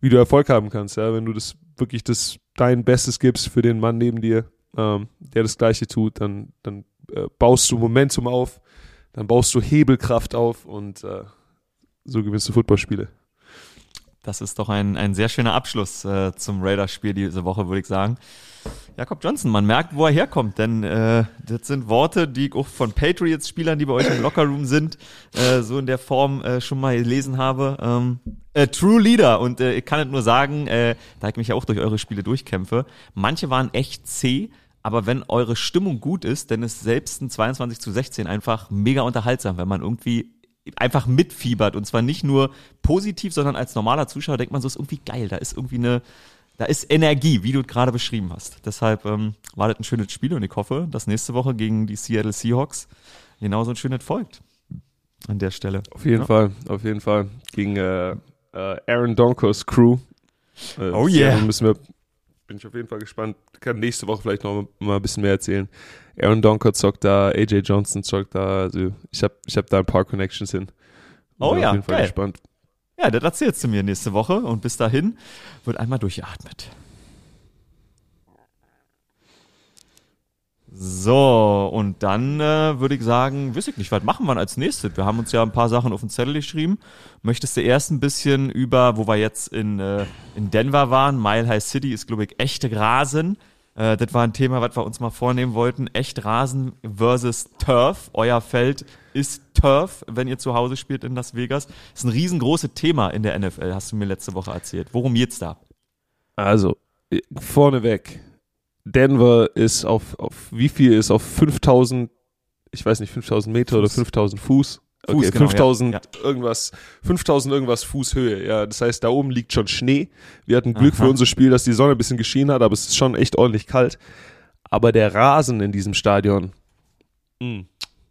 wie du Erfolg haben kannst, ja, wenn du das wirklich das dein Bestes gibst für den Mann neben dir, ähm, der das Gleiche tut, dann, dann äh, baust du Momentum auf, dann baust du Hebelkraft auf und äh, so gewinnst du Footballspiele. Das ist doch ein, ein sehr schöner Abschluss äh, zum Raiders-Spiel diese Woche, würde ich sagen. Jakob Johnson, man merkt, wo er herkommt, denn äh, das sind Worte, die ich auch von Patriots-Spielern, die bei euch im Lockerroom sind, äh, so in der Form äh, schon mal gelesen habe. Ähm, äh, True Leader und äh, ich kann nicht nur sagen, äh, da ich mich ja auch durch eure Spiele durchkämpfe, manche waren echt zäh, aber wenn eure Stimmung gut ist, dann ist selbst ein 22 zu 16 einfach mega unterhaltsam, wenn man irgendwie einfach mitfiebert und zwar nicht nur positiv, sondern als normaler Zuschauer denkt man so, ist irgendwie geil, da ist irgendwie eine, da ist Energie, wie du gerade beschrieben hast. Deshalb ähm, war das ein schönes Spiel und ich hoffe, dass nächste Woche gegen die Seattle Seahawks genauso ein schönes folgt. An der Stelle. Auf jeden ja. Fall, auf jeden Fall. Gegen äh, äh, Aaron Donkos Crew. Äh, oh yeah. Müssen wir, bin ich auf jeden Fall gespannt. Kann nächste Woche vielleicht noch mal ein bisschen mehr erzählen. Aaron Donker zockt da, AJ Johnson zockt da. Also ich habe ich hab da ein paar Connections hin. Oh ja, auf jeden Fall geil. gespannt. Ja, das erzählst du mir nächste Woche und bis dahin wird einmal durchgeatmet. So, und dann äh, würde ich sagen, weiß ich nicht, was machen wir als nächstes? Wir haben uns ja ein paar Sachen auf den Zettel geschrieben. Möchtest du erst ein bisschen über, wo wir jetzt in, äh, in Denver waren, Mile High City ist, glaube ich, echte Rasen. Äh, das war ein Thema, was wir uns mal vornehmen wollten. Echt Rasen versus Turf. Euer Feld ist Turf, wenn ihr zu Hause spielt in Las Vegas. ist ein riesengroßes Thema in der NFL, hast du mir letzte Woche erzählt. Worum geht's da? Also, vorneweg. Denver ist auf, auf wie viel ist auf 5000, ich weiß nicht, 5000 Meter oder 5000 Fuß? Okay, Fuß, genau, 5000 ja. irgendwas, 5000 irgendwas Fuß Höhe. Ja, das heißt, da oben liegt schon Schnee. Wir hatten Glück Aha. für unser Spiel, dass die Sonne ein bisschen geschienen hat, aber es ist schon echt ordentlich kalt. Aber der Rasen in diesem Stadion, mh,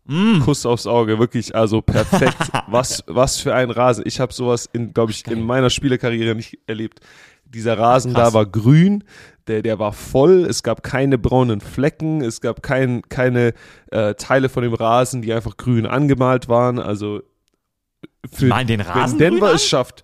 Mm. Kuss aufs Auge, wirklich, also perfekt. [laughs] was, was für ein Rasen. Ich habe sowas in, glaube ich, in meiner Spielerkarriere nicht erlebt. Dieser Rasen Krass. da war grün, der, der war voll, es gab keine braunen Flecken, es gab kein, keine äh, Teile von dem Rasen, die einfach grün angemalt waren. Also für, malen den Rasen wenn Denver es schafft.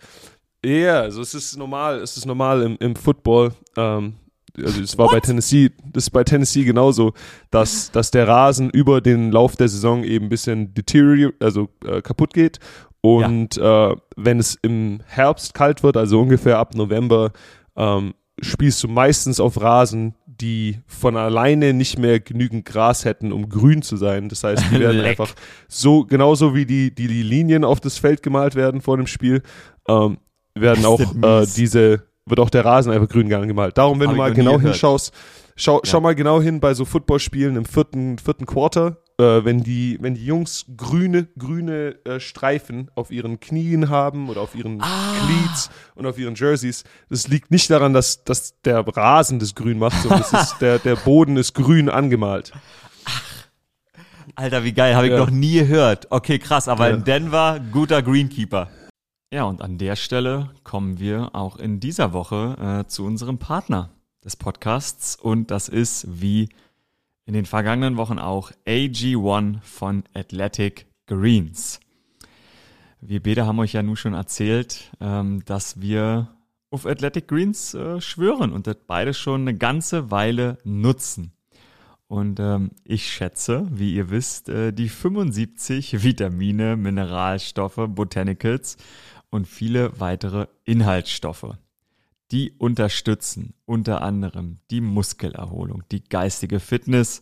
Ja, also es ist normal, es ist normal im, im Football. Ähm, also es war bei Tennessee, das ist bei Tennessee genauso, dass, dass der Rasen über den Lauf der Saison eben ein bisschen deteriorate, also äh, kaputt geht. Und äh, wenn es im Herbst kalt wird, also ungefähr ab November, ähm, spielst du meistens auf Rasen, die von alleine nicht mehr genügend Gras hätten, um grün zu sein. Das heißt, die [laughs] werden einfach so, genauso wie die, die, die Linien auf das Feld gemalt werden vor dem Spiel, ähm, werden auch äh, diese, wird auch der Rasen einfach grün angemalt. Darum, wenn Hab du mal genau hinschaust, schau, Ja. schau mal genau hin bei so Footballspielen im vierten, vierten Quarter, äh, wenn die, wenn die Jungs grüne, grüne äh, Streifen auf ihren Knien haben oder auf ihren Ah. Cleats und auf ihren Jerseys. Das liegt nicht daran, dass, dass der Rasen das grün macht, sondern das ist, [laughs] der, der Boden ist grün angemalt. Alter, wie geil, habe ich Ja. noch nie gehört. Okay, krass, aber Ja. in Denver guter Greenkeeper. Ja, und an der Stelle kommen wir auch in dieser Woche äh, zu unserem Partner des Podcasts und das ist wie in den vergangenen Wochen auch AG1 von Athletic Greens. Wir beide haben euch ja nun schon erzählt, ähm, dass wir auf Athletic Greens äh, schwören und das beide schon eine ganze Weile nutzen. Und ähm, ich schätze, wie ihr wisst, äh, die 75 Vitamine, Mineralstoffe, Botanicals und viele weitere Inhaltsstoffe. Die unterstützen unter anderem die Muskelerholung, die geistige Fitness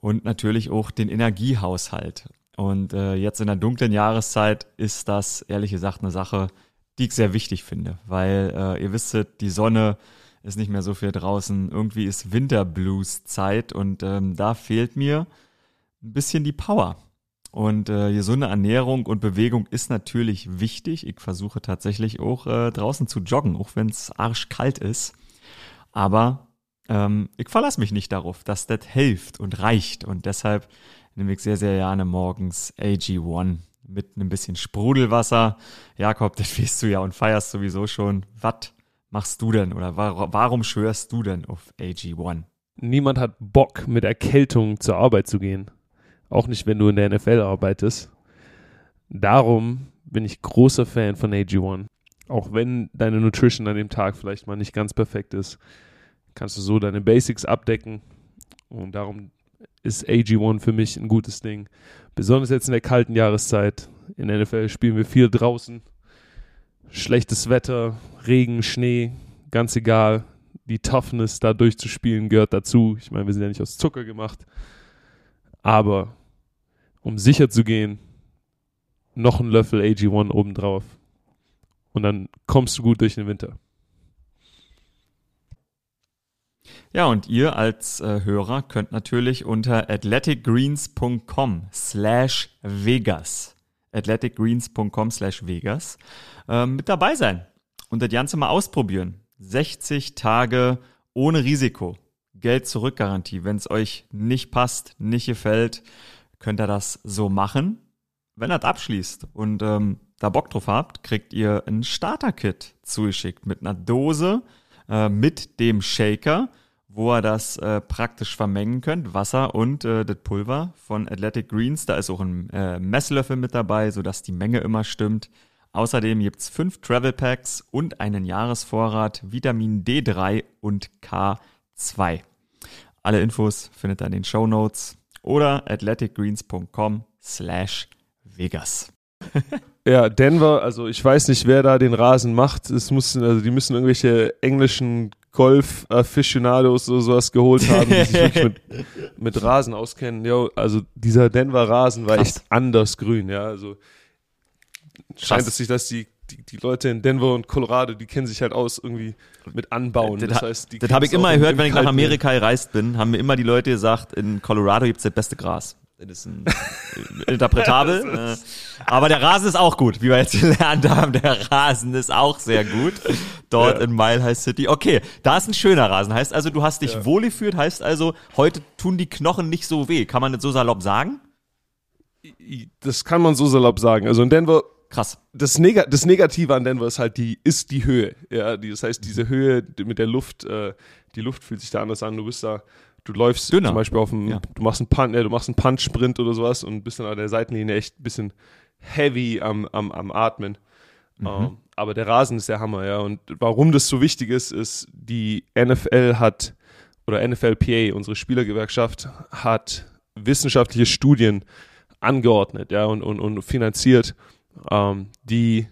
und natürlich auch den Energiehaushalt. Und äh, jetzt in der dunklen Jahreszeit ist das ehrlich gesagt eine Sache, die ich sehr wichtig finde, weil äh, ihr wisst, die Sonne ist nicht mehr so viel draußen. Irgendwie ist Winterblues-Zeit und ähm, da fehlt mir ein bisschen die Power. Und äh, gesunde Ernährung und Bewegung ist natürlich wichtig. Ich versuche tatsächlich auch äh, draußen zu joggen, auch wenn es arschkalt ist. Aber ähm, ich verlasse mich nicht darauf, dass das hilft und reicht. Und deshalb nehme ich sehr, sehr gerne morgens AG1 mit einem bisschen Sprudelwasser. Jakob, [laughs] das weißt du ja und feierst sowieso schon. Was machst du denn oder wa warum schwörst du denn auf AG1? Niemand hat Bock, mit Erkältung zur Arbeit zu gehen. Auch nicht, wenn du in der NFL arbeitest. Darum bin ich großer Fan von AG1. Auch wenn deine Nutrition an dem Tag vielleicht mal nicht ganz perfekt ist, kannst du so deine Basics abdecken. Und darum ist AG1 für mich ein gutes Ding. Besonders jetzt in der kalten Jahreszeit. In der NFL spielen wir viel draußen. Schlechtes Wetter, Regen, Schnee, ganz egal. Die Toughness da durchzuspielen gehört dazu. Ich meine, wir sind ja nicht aus Zucker gemacht. Aber um sicher zu gehen, noch ein Löffel AG1 obendrauf. Und dann kommst du gut durch den Winter. Ja, und ihr als äh, Hörer könnt natürlich unter athleticgreens.com slash Vegas, athleticgreens.com slash Vegas, ähm, mit dabei sein und das Ganze mal ausprobieren. 60 Tage ohne Risiko. Geld zurück Garantie. Wenn es euch nicht passt, nicht gefällt, könnt ihr das so machen. Wenn ihr das abschließt und ähm, da Bock drauf habt, kriegt ihr ein Starter-Kit zugeschickt mit einer Dose, äh, mit dem Shaker, wo ihr das äh, praktisch vermengen könnt, Wasser und äh, das Pulver von Athletic Greens. Da ist auch ein äh, Messlöffel mit dabei, sodass die Menge immer stimmt. Außerdem gibt's fünf Travel Packs und einen Jahresvorrat Vitamin D3 und K2. Alle Infos findet ihr in den Show Notes oder athleticgreens.com slash Vegas. [laughs] Ja, Denver, also ich weiß nicht, wer da den Rasen macht. Es müssen, also die müssen irgendwelche englischen Golf-Aficionados oder sowas geholt haben, die sich wirklich mit, [laughs] mit Rasen auskennen. Jo, also dieser Denver Rasen war Krass. echt anders grün, ja. Also scheint Krass. es sich, dass die, die, die Leute in Denver und Colorado, die kennen sich halt aus irgendwie mit Anbauen. Das, Das, heißt, das habe ich immer gehört, wenn ich nach Amerika gereist bin, haben mir immer die Leute gesagt, in Colorado gibt's das beste Gras. Das ist ein, äh, interpretabel. [laughs] äh, aber der Rasen ist auch gut, wie wir jetzt gelernt haben. Der Rasen ist auch sehr gut. Dort Ja. in Mile High City. Okay, da ist ein schöner Rasen. Heißt also, du hast dich Ja. wohlgefühlt. Heißt also, heute tun die Knochen nicht so weh. Kann man das so salopp sagen? Das kann man so salopp sagen. Also in Denver Krass. das, Neg das Negative an Denver ist halt die, ist die Höhe. Ja, die, das heißt, diese Höhe mit der Luft, äh, die Luft fühlt sich da anders an. Du bist da, du läufst Dünner. zum Beispiel auf dem, Ja. du machst einen Punch, äh, du machst einen Punch-Sprint oder sowas und bist dann an der Seitenlinie echt ein bisschen heavy am, am, am Atmen. Ähm, aber der Rasen ist der Hammer, ja. Und warum das so wichtig ist, ist, die NFL hat, oder NFLPA, unsere Spielergewerkschaft, hat wissenschaftliche Studien angeordnet, ja, und, und, und finanziert, ähm, die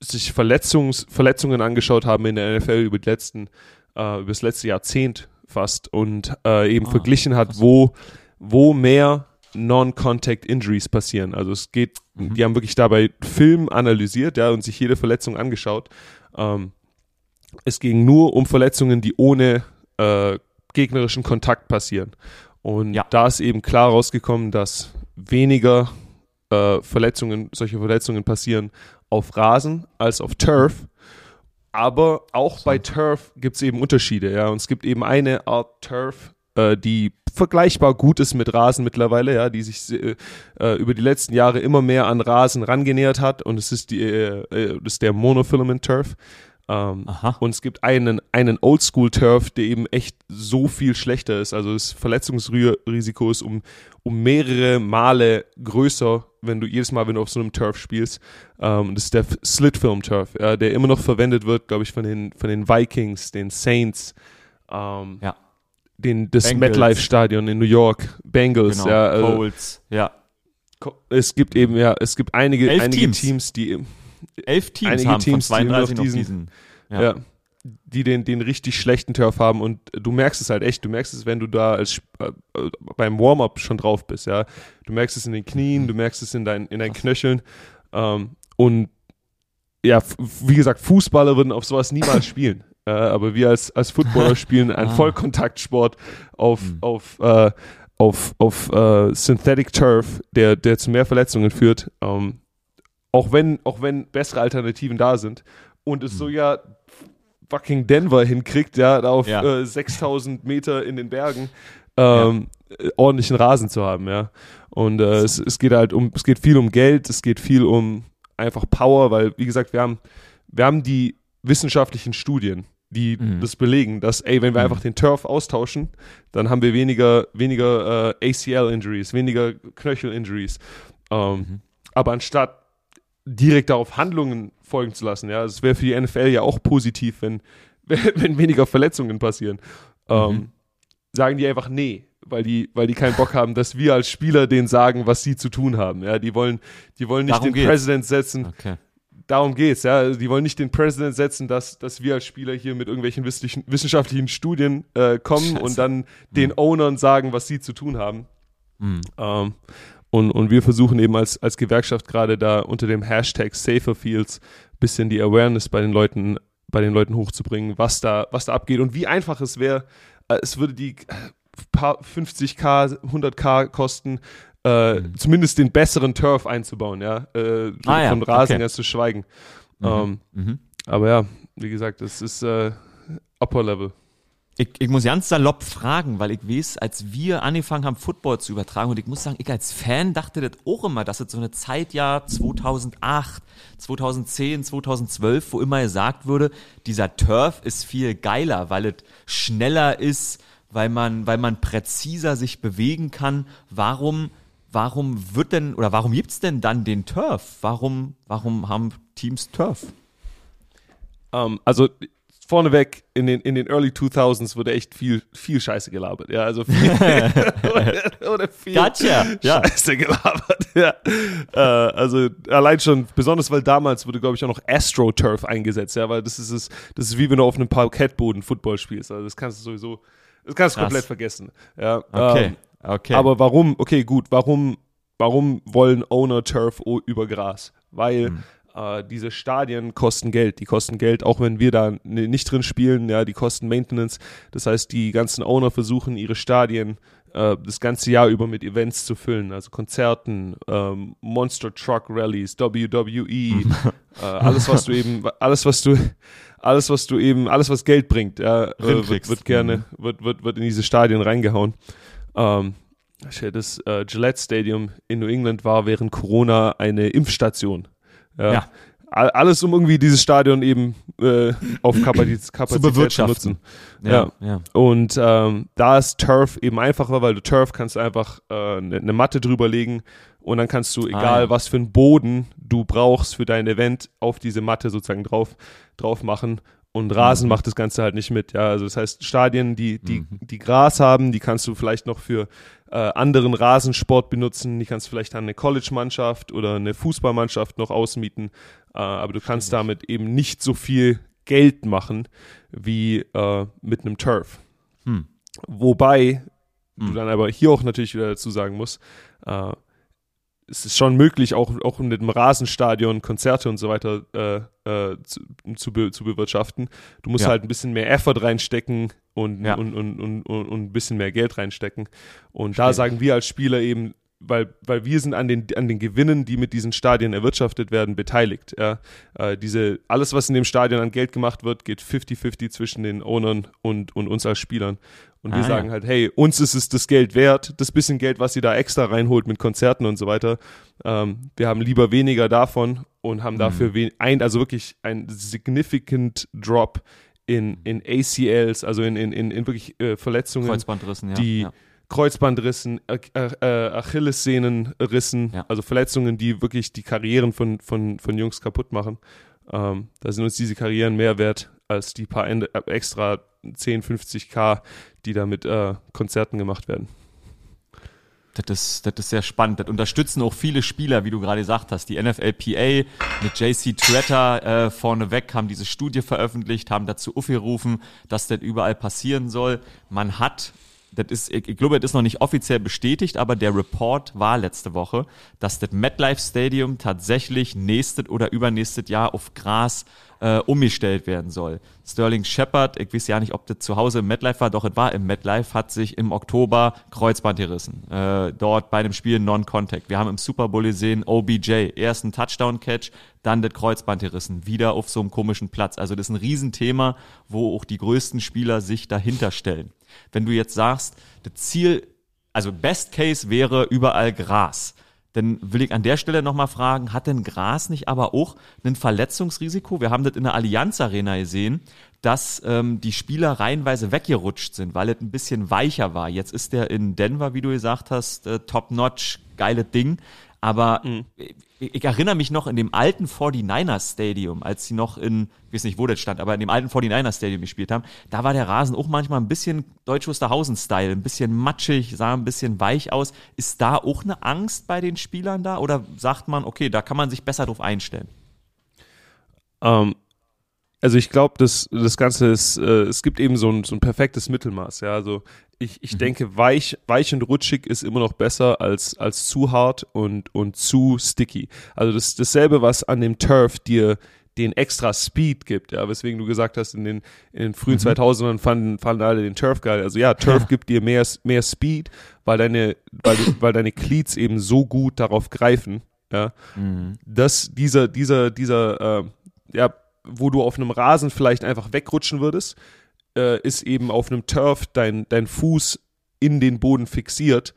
sich Verletzungs Verletzungen angeschaut haben in der NFL über die letzten, äh, über das letzte Jahrzehnt fast und äh, eben Ah, verglichen hat, krass. wo, wo mehr Non-Contact Injuries passieren. Also es geht, Mhm. die haben wirklich dabei Film analysiert, ja, und sich jede Verletzung angeschaut. Ähm, es ging nur um Verletzungen, die ohne äh, gegnerischen Kontakt passieren. Und Ja. da ist eben klar rausgekommen, dass weniger äh, Verletzungen, solche Verletzungen passieren auf Rasen als auf Turf. Aber auch bei Turf gibt es eben Unterschiede, ja. Und es gibt eben eine Art Turf, äh, die vergleichbar gut ist mit Rasen mittlerweile, ja, die sich äh, äh, über die letzten Jahre immer mehr an Rasen rangenähert hat. Und es ist die, äh, äh, das ist der Monofilament Turf. Ähm, und es gibt einen, einen Oldschool-Turf, der eben echt so viel schlechter ist. Also das Verletzungsrisiko ist um, um mehrere Male größer, wenn du jedes Mal, wenn du auf so einem Turf spielst. Ähm, das ist der Slitfilm-Turf, ja, der immer noch verwendet wird, glaube ich, von den, von den Vikings, den Saints, ähm, Ja. den, das. MetLife-Stadion in New York, Bengals, Genau. ja. Also, Colts. Ja. es gibt eben, ja, es gibt einige, Elf einige Teams. Teams, die Elf Teams Einige haben Teams, die von immer noch 32 noch diesen- diesen. Ja. ja. die den, den richtig schlechten Turf haben und du merkst es halt echt, du merkst es, wenn du da als, äh, beim Warm-up schon drauf bist, ja. Du merkst es in den Knien, du merkst es in, dein, in deinen Knöcheln ähm, und ja, wie gesagt, Fußballer würden auf sowas niemals spielen. [laughs] Äh, aber wir als, als Footballer [laughs] spielen einen Ah. Vollkontaktsport auf, Mhm. auf, äh, auf, auf äh, Synthetic Turf, der, der zu mehr Verletzungen führt. Ähm, auch wenn, auch wenn bessere Alternativen da sind. Und es so ja fucking Denver hinkriegt, ja, da auf Ja. Äh, 6000 Meter in den Bergen ähm, äh, ordentlichen Rasen zu haben, ja. Und äh, es, es geht halt um, es geht viel um Geld, es geht viel um einfach Power, weil, wie gesagt, wir haben, wir haben die wissenschaftlichen Studien, die Mhm. das belegen, dass, ey, wenn wir Mhm. einfach den Turf austauschen, dann haben wir weniger, weniger äh, ACL-Injuries, weniger Knöchel-Injuries. Ähm, Mhm. Aber anstatt direkt darauf Handlungen folgen zu lassen, ja, es wäre für die NFL ja auch positiv, wenn, [laughs] wenn weniger Verletzungen passieren. Ähm, Mhm. sagen die einfach nee, weil die, weil die keinen Bock haben, dass wir als Spieler denen sagen, was sie zu tun haben. Ja, die wollen, die wollen nicht Darum den geht's. President setzen. Okay. Darum geht's, ja. Also Die wollen nicht den President setzen, dass, dass wir als Spieler hier mit irgendwelchen wissenschaftlichen Studien äh, kommen Scheiße. und dann den Ownern sagen, was sie zu tun haben. Mhm. Ähm, und, und wir versuchen eben als, als Gewerkschaft gerade da unter dem Hashtag Safer Fields bisschen die Awareness bei den Leuten, bei den Leuten hochzubringen, was da, was da abgeht und wie einfach es wäre. Äh, es würde die äh, paar 50k, 100k kosten, äh, Mhm. zumindest den besseren Turf einzubauen, ja. Äh, Ah ja, von Rasen okay. ganz zu schweigen. Mhm. Ähm, Mhm. aber ja, wie gesagt, es ist äh, Upper Level. Ich, ich muss ganz salopp fragen, weil ich weiß, als wir angefangen haben, Football zu übertragen, und ich muss sagen, ich als Fan dachte das auch immer, dass es so eine Zeitjahr 2008, 2010, 2012, wo immer gesagt würde, dieser Turf ist viel geiler, weil es schneller ist, weil man, weil man präziser sich bewegen kann. Warum, warum wird denn, oder warum gibt's denn dann den Turf? Warum, warum haben Teams Turf? Ähm, also vorneweg, in den, in den Early 2000s wurde echt viel, viel Scheiße gelabert. Ja, also viel, [laughs] [laughs] oder, oder viel Gotcha, ja. Scheiße gelabert. Ja. Äh, also allein schon, besonders weil damals wurde, glaube ich, auch noch AstroTurf eingesetzt. Ja, weil das ist es, das ist wie wenn du auf einem Parkettboden Football spielst. Also das kannst du sowieso, das kannst du Krass. komplett vergessen. Ja, Okay, ähm, okay. aber warum, okay, gut, warum, warum wollen Owner Turf über Gras? Weil Hm. Äh, diese Stadien kosten Geld. Die kosten Geld, auch wenn wir da nicht drin spielen, ja, die kosten Maintenance. Das heißt, die ganzen Owner versuchen ihre Stadien äh, das ganze Jahr über mit Events zu füllen, also Konzerten, ähm, Monster Truck Rallies, WWE, [laughs] äh, alles was du eben, alles was du, alles was du eben, alles was Geld bringt, ja, äh, wird, wird gerne, wird, wird, wird in diese Stadien reingehauen. Ähm, das äh, Gillette Stadium in New England war während Corona eine Impfstation. Ja. Ja. All- Alles, um irgendwie dieses Stadion eben äh, auf Kapazität, [clears throat] Kapazität zu bewirtschaften. nutzen. ja. ja. Und ähm, da ist Turf eben einfacher, weil du Turf kannst einfach eine äh, ne- ne Matte drüber legen und dann kannst du, egal Ah, ja. was für einen Boden du brauchst für dein Event, auf diese Matte sozusagen drauf, drauf machen. Und Rasen macht das Ganze halt nicht mit. Ja, also das heißt, Stadien, die, die, die Gras haben, die kannst du vielleicht noch für äh, anderen Rasensport benutzen. Die kannst du vielleicht an eine College-Mannschaft oder eine Fußballmannschaft noch ausmieten. Äh, aber du kannst damit eben nicht so viel Geld machen wie äh, mit einem Turf. Hm. Wobei du Hm. dann aber hier auch natürlich wieder dazu sagen musst, äh, es ist schon möglich, auch, auch mit dem Rasenstadion Konzerte und so weiter äh, äh, zu, zu, be, zu bewirtschaften. Du musst Ja. halt ein bisschen mehr Effort reinstecken und, Ja. und, und, und, und, ein bisschen mehr Geld reinstecken. Und da Verstehe. sagen wir als Spieler eben, weil, weil wir sind an den, an den Gewinnen, die mit diesen Stadien erwirtschaftet werden, beteiligt. Ja. Äh, diese, alles, was in dem Stadion an Geld gemacht wird, geht 50-50 zwischen den Ownern und, und uns als Spielern. Und wir Ah, sagen ja. halt, hey, uns ist es das Geld wert, das bisschen Geld, was ihr da extra reinholt mit Konzerten und so weiter. Ähm, wir haben lieber weniger davon und haben Mhm. dafür ein, also wirklich ein significant Drop in, in ACLs, also in, in, in, in wirklich äh, Verletzungen, Kreuzbandrissen, ja. die ja. Kreuzbandrissen, äh, Achillessehnenrissen, Ja. also Verletzungen, die wirklich die Karrieren von, von, von Jungs kaputt machen. Ähm, da sind uns diese Karrieren mehr wert als die paar äh, extra 10, 50k, die da mit äh, Konzerten gemacht werden. Das ist, das ist sehr spannend. Das unterstützen auch viele Spieler, wie du gerade gesagt hast. Die NFLPA mit JC Tretter äh, vorneweg haben diese Studie veröffentlicht, haben dazu aufgerufen, dass das überall passieren soll. Man hat, das ist, ich, glaube, das ist noch nicht offiziell bestätigt, aber der Report war letzte Woche, dass das MetLife Stadium tatsächlich nächstes oder übernächstes Jahr auf Gras äh, umgestellt werden soll. Sterling Shepard, ich weiß ja nicht, ob das zu Hause im MetLife war, doch es war im MetLife, hat sich im Oktober Kreuzband gerissen. Äh, dort bei einem Spiel Non-Contact. Wir haben im Super Bowl gesehen, OBJ, erst ein Touchdown-Catch, dann das Kreuzband gerissen, wieder auf so einem komischen Platz. Also das ist ein Riesenthema, wo auch die größten Spieler sich dahinter stellen. Wenn du jetzt sagst, das Ziel, also Best Case wäre überall Gras dann will ich an der Stelle nochmal fragen, hat denn Gras nicht aber auch ein Verletzungsrisiko? Wir haben das in der Allianz Arena gesehen, dass ähm, die Spieler reihenweise weggerutscht sind, weil es ein bisschen weicher war. Jetzt ist der in Denver, wie du gesagt hast, äh, top-notch, geiles Ding. Aber ich, ich erinnere mich noch in dem alten 49ers Stadium, als sie noch in, ich weiß nicht, wo das stand, aber in dem alten 49ers Stadium gespielt haben, da war der Rasen auch manchmal ein bisschen Deutsch Wusterhausen-Style, ein bisschen matschig, sah ein bisschen weich aus. Ist da auch eine Angst bei den Spielern da oder sagt man, okay, da kann man sich besser drauf einstellen? Ähm, also ich glaube, das, das Ganze ist, äh, es gibt eben so ein, so ein perfektes Mittelmaß. Ja, also ich, ich denke, weich, weich und rutschig ist immer noch besser als, als zu hart und, und zu sticky. Also das dasselbe, was an dem Turf dir den extra Speed gibt, ja, weswegen du gesagt hast, in den, in den frühen 2000ern fanden, fanden alle den Turf geil. Also ja, Turf gibt dir mehr, mehr Speed, weil deine, weil, weil deine Cleats eben so gut darauf greifen, ja, dass dieser, dieser, dieser, äh, ja, wo du auf einem Rasen vielleicht einfach wegrutschen würdest, äh, ist eben auf einem Turf dein, dein Fuß in den Boden fixiert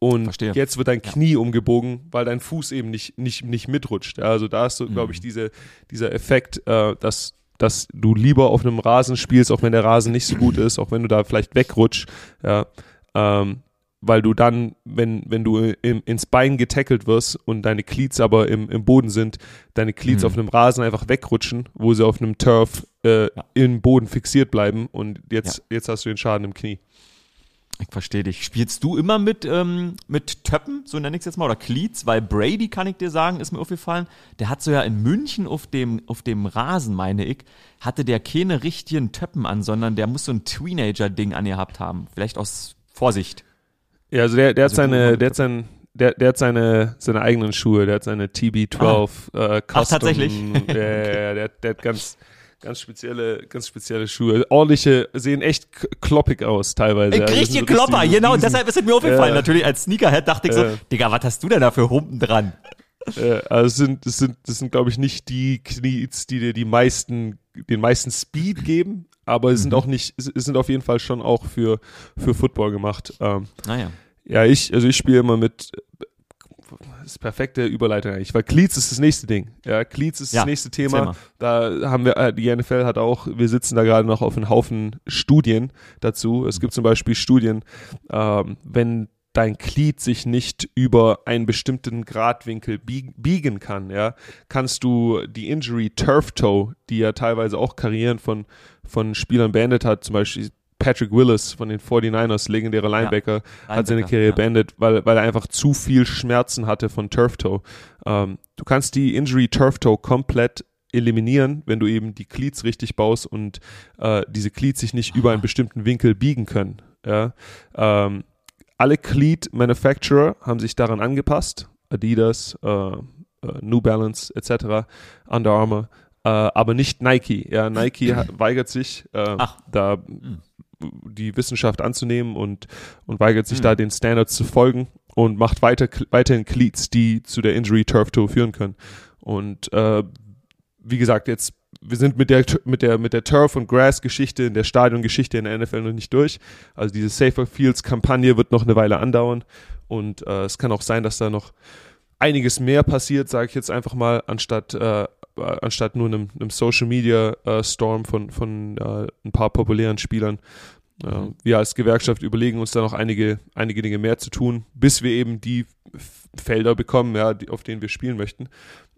und Verstehe. jetzt wird dein Knie umgebogen, weil dein Fuß eben nicht, nicht, nicht mitrutscht. Ja, also da ist so, glaube ich, Mhm. diese, dieser Effekt, äh, dass, dass du lieber auf einem Rasen spielst, auch wenn der Rasen nicht so gut ist, auch wenn du da vielleicht wegrutscht, ja, ähm, weil du dann, wenn, wenn du im, ins Bein getackelt wirst und deine Cleats aber im, im Boden sind, deine Cleats Mhm. auf einem Rasen einfach wegrutschen, wo sie auf einem Turf äh, Ja. im Boden fixiert bleiben und jetzt, jetzt hast du den Schaden im Knie. Ich verstehe dich. Spielst du immer mit, ähm, mit Töppen, so nenne ich es jetzt mal, oder Cleats? Weil Brady, kann ich dir sagen, ist mir aufgefallen, der hat so ja in München auf dem, auf dem Rasen, meine ich, hatte der keine richtigen Töppen an, sondern der muss so ein Teenager-Ding angehabt haben. Vielleicht aus Vorsicht. Ja, also der, der hat Also du- seine, der hat sein, der, der hat seine, seine eigenen Schuhe, der hat seine TB12 äh, Custom. Ach, tatsächlich? Ja, [laughs] ja, ja, der, hat- der hat ganz, ganz spezielle, ganz spezielle Schuhe. Ordentliche, sehen echt kloppig aus teilweise. Sind richtiger so Klopper, richtige genau, Riesen- deshalb ist es mir aufgefallen. Ja. Natürlich als Sneakerhead dachte ich so. Digga, was hast du denn da für Humpen dran? Äh, also es sind, das sind, das sind, glaube ich, nicht die Knies, die dir die meisten, den meisten Speed geben, aber es sind Mhm. auch nicht, es sind auf jeden Fall schon auch für, für Football gemacht. Ähm, Naja. Ja, ich, also ich spiele immer mit das ist perfekte Überleitung eigentlich, weil Cleats ist das nächste Ding. Ja, Cleats ist Ja, das nächste Thema. Da haben wir, äh, die NFL hat auch, wir sitzen da gerade noch auf einem Haufen Studien dazu. Es gibt zum Beispiel Studien, ähm, wenn dein Glied sich nicht über einen bestimmten Gradwinkel bieg biegen kann, ja, kannst du die Injury Turf Toe, die ja teilweise auch Karrieren von, von Spielern beendet hat, zum Beispiel Patrick Willis von den 49ers, legendärer Linebacker, hat seine Linebacker, Karriere ja. beendet, weil, weil er einfach zu viel Schmerzen hatte von Turf Toe. Ähm, du kannst die Injury Turf Toe komplett eliminieren, wenn du eben die Cleats richtig baust und äh, diese Cleats sich nicht über einen bestimmten Winkel biegen können. Ja? Ähm, alle Cleat Manufacturer haben sich daran angepasst. Adidas, äh, äh, New Balance etc., Under Armour, äh, aber nicht Nike. Ja, Nike [clears throat] weigert sich, äh, da Hm. die Wissenschaft anzunehmen und, und weigert sich Hm. da den Standards zu folgen und macht weiter, weiterhin Cleats, die zu der Injury Turf Toe führen können. Und äh, wie gesagt, jetzt wir sind mit der mit der mit der Turf und Grass Geschichte in der Stadiongeschichte in der NFL noch nicht durch. Also diese Safer Fields Kampagne wird noch eine Weile andauern und äh, es kann auch sein, dass da noch einiges mehr passiert, sage ich jetzt einfach mal, anstatt äh, anstatt nur einem, einem Social Media äh, Storm von von äh, ein paar populären Spielern. Äh, Mhm. wir als Gewerkschaft überlegen uns da noch einige einige Dinge mehr zu tun, bis wir eben die Felder bekommen, ja, die, auf denen wir spielen möchten.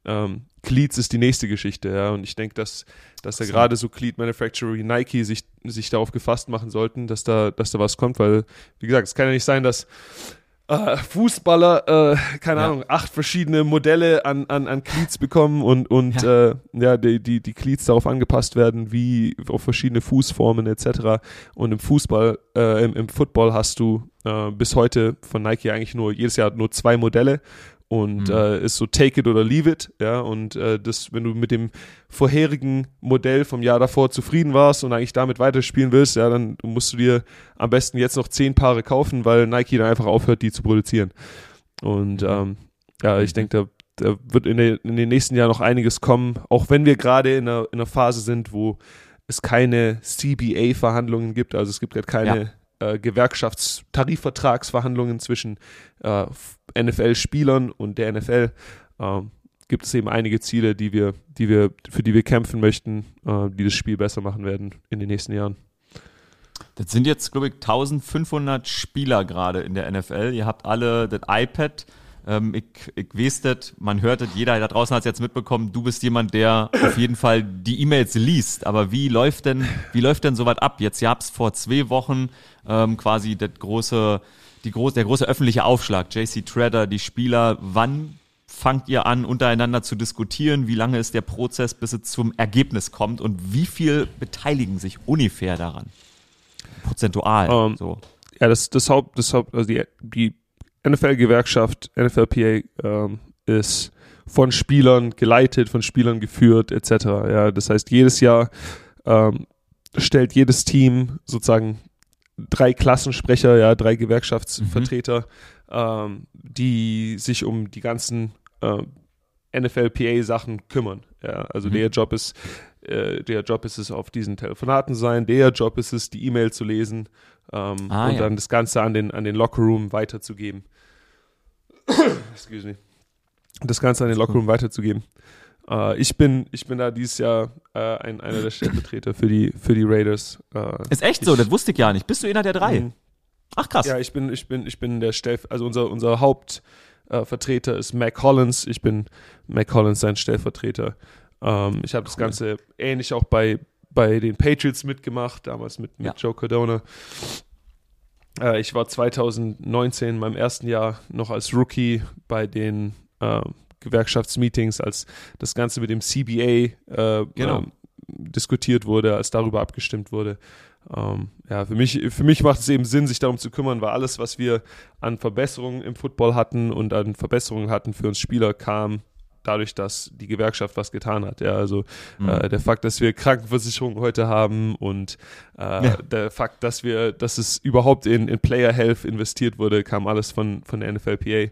Ähm, Cleats ist die nächste Geschichte, ja, und ich denke, dass, dass da So. gerade so Cleat Manufacturer wie Nike sich, sich darauf gefasst machen sollten, dass da, dass da was kommt, weil, wie gesagt, es kann ja nicht sein, dass äh, Fußballer, äh, keine Ja. Ahnung, acht verschiedene Modelle an, an, an Cleats bekommen und, und ja, äh, ja die, die, die Cleats darauf angepasst werden, wie auf verschiedene Fußformen etc. Und im Fußball, äh, im, im Football hast du äh, bis heute von Nike eigentlich nur jedes Jahr nur zwei Modelle und Mhm. äh, ist so take it oder leave it, ja, und äh, das, wenn du mit dem vorherigen Modell vom Jahr davor zufrieden warst und eigentlich damit weiterspielen willst, ja, dann musst du dir am besten jetzt noch zehn Paare kaufen, weil Nike dann einfach aufhört, die zu produzieren. Und Mhm. ähm, ja, ich Mhm. denke, da, da wird in, den- in den nächsten Jahren noch einiges kommen, auch wenn wir gerade in einer, in einer Phase sind, wo es keine CBA-Verhandlungen gibt, also es gibt gerade keine äh, Gewerkschaftstarifvertragsverhandlungen zwischen äh, NFL-Spielern und der NFL. Ähm, gibt es eben einige Ziele, die wir, die wir, für die wir kämpfen möchten, äh, die das Spiel besser machen werden in den nächsten Jahren. Das sind jetzt, glaube ich, 1500 Spieler gerade in der NFL. Ihr habt alle das iPad. Ähm, ich, ich weiß das, man hört das, jeder da draußen hat es jetzt mitbekommen, du bist jemand, der auf jeden Fall die E-Mails liest. Aber wie läuft denn, wie läuft denn sowas ab? Jetzt gab es vor zwei Wochen ähm, quasi das große, die groß, der große öffentliche Aufschlag. JC Treader, die Spieler, wann fangt ihr an, untereinander zu diskutieren? Wie lange ist der Prozess, bis es zum Ergebnis kommt? Und wie viel beteiligen sich ungefähr daran? Prozentual. Ähm, so. Ja, das, das Haupt, das Haupt, also die, die NFL-Gewerkschaft, NFLPA, ähm, ist von Spielern geleitet, von Spielern geführt, etc. Ja, das heißt, jedes Jahr ähm, stellt jedes Team sozusagen drei Klassensprecher, ja, drei Gewerkschaftsvertreter, ähm, die sich um die ganzen äh, NFLPA-Sachen kümmern. Ja, also Mhm. der Job ist äh, der Job ist es, auf diesen Telefonaten sein, der Job ist es, die E-Mail zu lesen ähm, Ah, und ja. dann das Ganze an den, an den Lockerroom weiterzugeben. [coughs] Excuse me. Das Ganze an den Lockerroom weiterzugeben. Äh, ich, bin, ich bin da dieses Jahr äh, ein, einer der Stellvertreter für die, für die Raiders. Äh, Ist echt so, ich- das wusste ich gar nicht. Bist du einer der drei? Mhm. Ach krass. Ja, ich bin, ich bin, ich bin der Stellv also unser, unser Hauptvertreter äh, ist Mac Collins. Ich bin Mac Collins sein Stellvertreter. Ähm, ich habe das Cool. Ganze ähnlich auch bei, bei den Patriots mitgemacht, damals mit, mit Ja. Joe Cardona. Äh, ich war 2019 in meinem ersten Jahr noch als Rookie bei den äh, Gewerkschaftsmeetings, als das Ganze mit dem CBA äh, Genau. ähm, diskutiert wurde, als darüber abgestimmt wurde. Ähm, ja, für mich, für mich macht es eben Sinn, sich darum zu kümmern, weil alles, was wir an Verbesserungen im Football hatten und an Verbesserungen hatten für uns Spieler, kam dadurch, dass die Gewerkschaft was getan hat. Ja, also Mhm. äh, der Fakt, dass wir Krankenversicherung heute haben und äh, Ja. der Fakt, dass wir, dass es überhaupt in, in Player Health investiert wurde, kam alles von, von der NFLPA.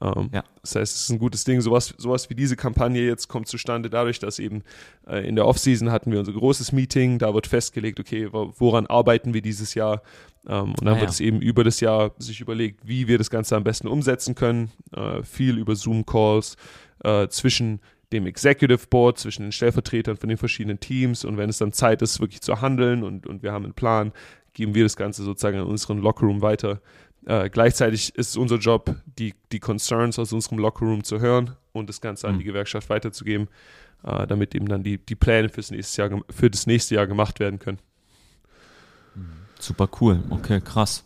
Ähm, Ja. Das heißt, es ist ein gutes Ding. Sowas, sowas wie diese Kampagne jetzt kommt zustande dadurch, dass eben äh, in der Offseason hatten wir unser großes Meeting, da wird festgelegt, okay, wo- woran arbeiten wir dieses Jahr? Ähm, und dann Ah, ja. wird es eben über das Jahr sich überlegt, wie wir das Ganze am besten umsetzen können. Äh, viel über Zoom-Calls äh, zwischen dem Executive Board, zwischen den Stellvertretern von den verschiedenen Teams und wenn es dann Zeit ist, wirklich zu handeln und, und wir haben einen Plan, geben wir das Ganze sozusagen an unseren Lockerroom weiter. Äh, gleichzeitig ist es unser Job, die, die Concerns aus unserem Lockerroom zu hören und das Ganze an Mhm. die Gewerkschaft weiterzugeben, äh, damit eben dann die, die Pläne fürs nächste Jahr, für das nächste Jahr gemacht werden können. Super cool. Okay, krass.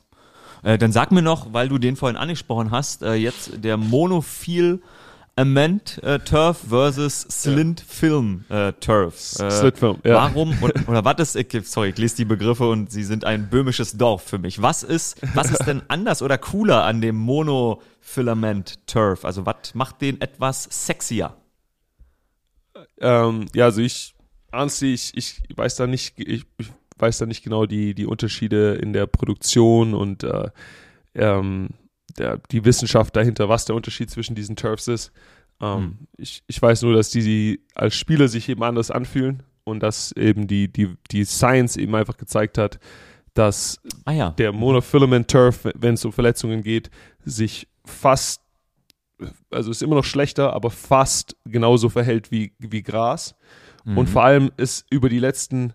Äh, dann sag mir noch, weil du den vorhin angesprochen hast, äh, jetzt der Monophil Amend äh, Turf versus Slint Film äh, Turf. Äh, Slitfilm, ja. Warum oder, oder was ist, sorry, ich lese die Begriffe und sie sind ein böhmisches Dorf für mich. Was ist, was ist denn anders oder cooler an dem Monofilament Turf? Also was macht den etwas sexier? Ähm, ja, also ich, honestly, ich, ich weiß da nicht, ich, ich weiß da nicht genau die, die Unterschiede in der Produktion und äh, ähm, der, die Wissenschaft dahinter, was der Unterschied zwischen diesen Turfs ist. Ähm, Hm. ich, ich weiß nur, dass die, die als Spieler sich eben anders anfühlen und dass eben die, die, die Science eben einfach gezeigt hat, dass Ah ja. der Monofilament Turf, wenn es um Verletzungen geht, sich fast, also ist immer noch schlechter, aber fast genauso verhält wie, wie Gras. Mhm. Und vor allem ist über die letzten,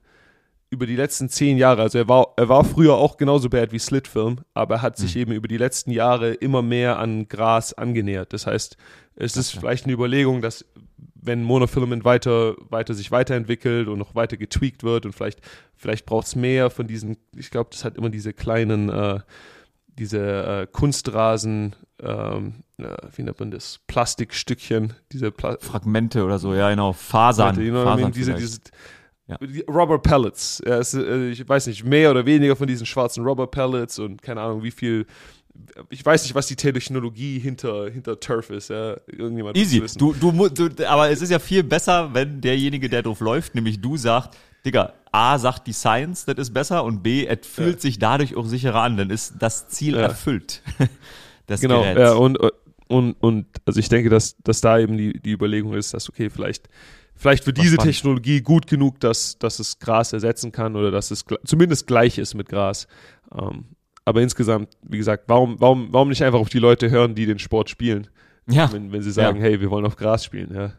über die letzten zehn Jahre, also er war, er war früher auch genauso bad wie Slitfilm, aber er hat sich Mhm. eben über die letzten Jahre immer mehr an Gras angenähert. Das heißt, es ist Gotcha. vielleicht eine Überlegung, dass wenn Monofilament weiter, weiter sich weiterentwickelt und noch weiter getweakt wird und vielleicht, vielleicht braucht es mehr von diesen, ich glaube, das hat immer diese kleinen, äh, diese äh, Kunstrasen, ähm, äh, wie nennt man das, Plastikstückchen, diese Pla Fragmente oder so, ja genau. Fasern. What I Fasern? Diese, diese Ja. Rubber Pellets. Ja, es, äh, ich weiß nicht, mehr oder weniger von diesen schwarzen Rubber Pellets und keine Ahnung, wie viel. Ich weiß nicht, was die Technologie hinter, hinter Turf ist. Ja. Irgendjemand Easy. Du, du, du, aber es ist ja viel besser, wenn derjenige, der drauf läuft, nämlich du, sagt, Digga, A sagt die Science, das ist besser und B, es fühlt Ja. sich dadurch auch sicherer an, dann ist das Ziel erfüllt. [laughs] des Genau, Geräts. ja, und, und, und also ich denke, dass, dass da eben die, die Überlegung ist, dass, okay, vielleicht, vielleicht wird War diese spannend. Technologie gut genug, dass, dass es Gras ersetzen kann oder dass es gl- zumindest gleich ist mit Gras. Ähm, aber insgesamt, wie gesagt, warum, warum, warum nicht einfach auf die Leute hören, die den Sport spielen, ja, wenn, wenn sie sagen, hey, wir wollen auf Gras spielen, ja.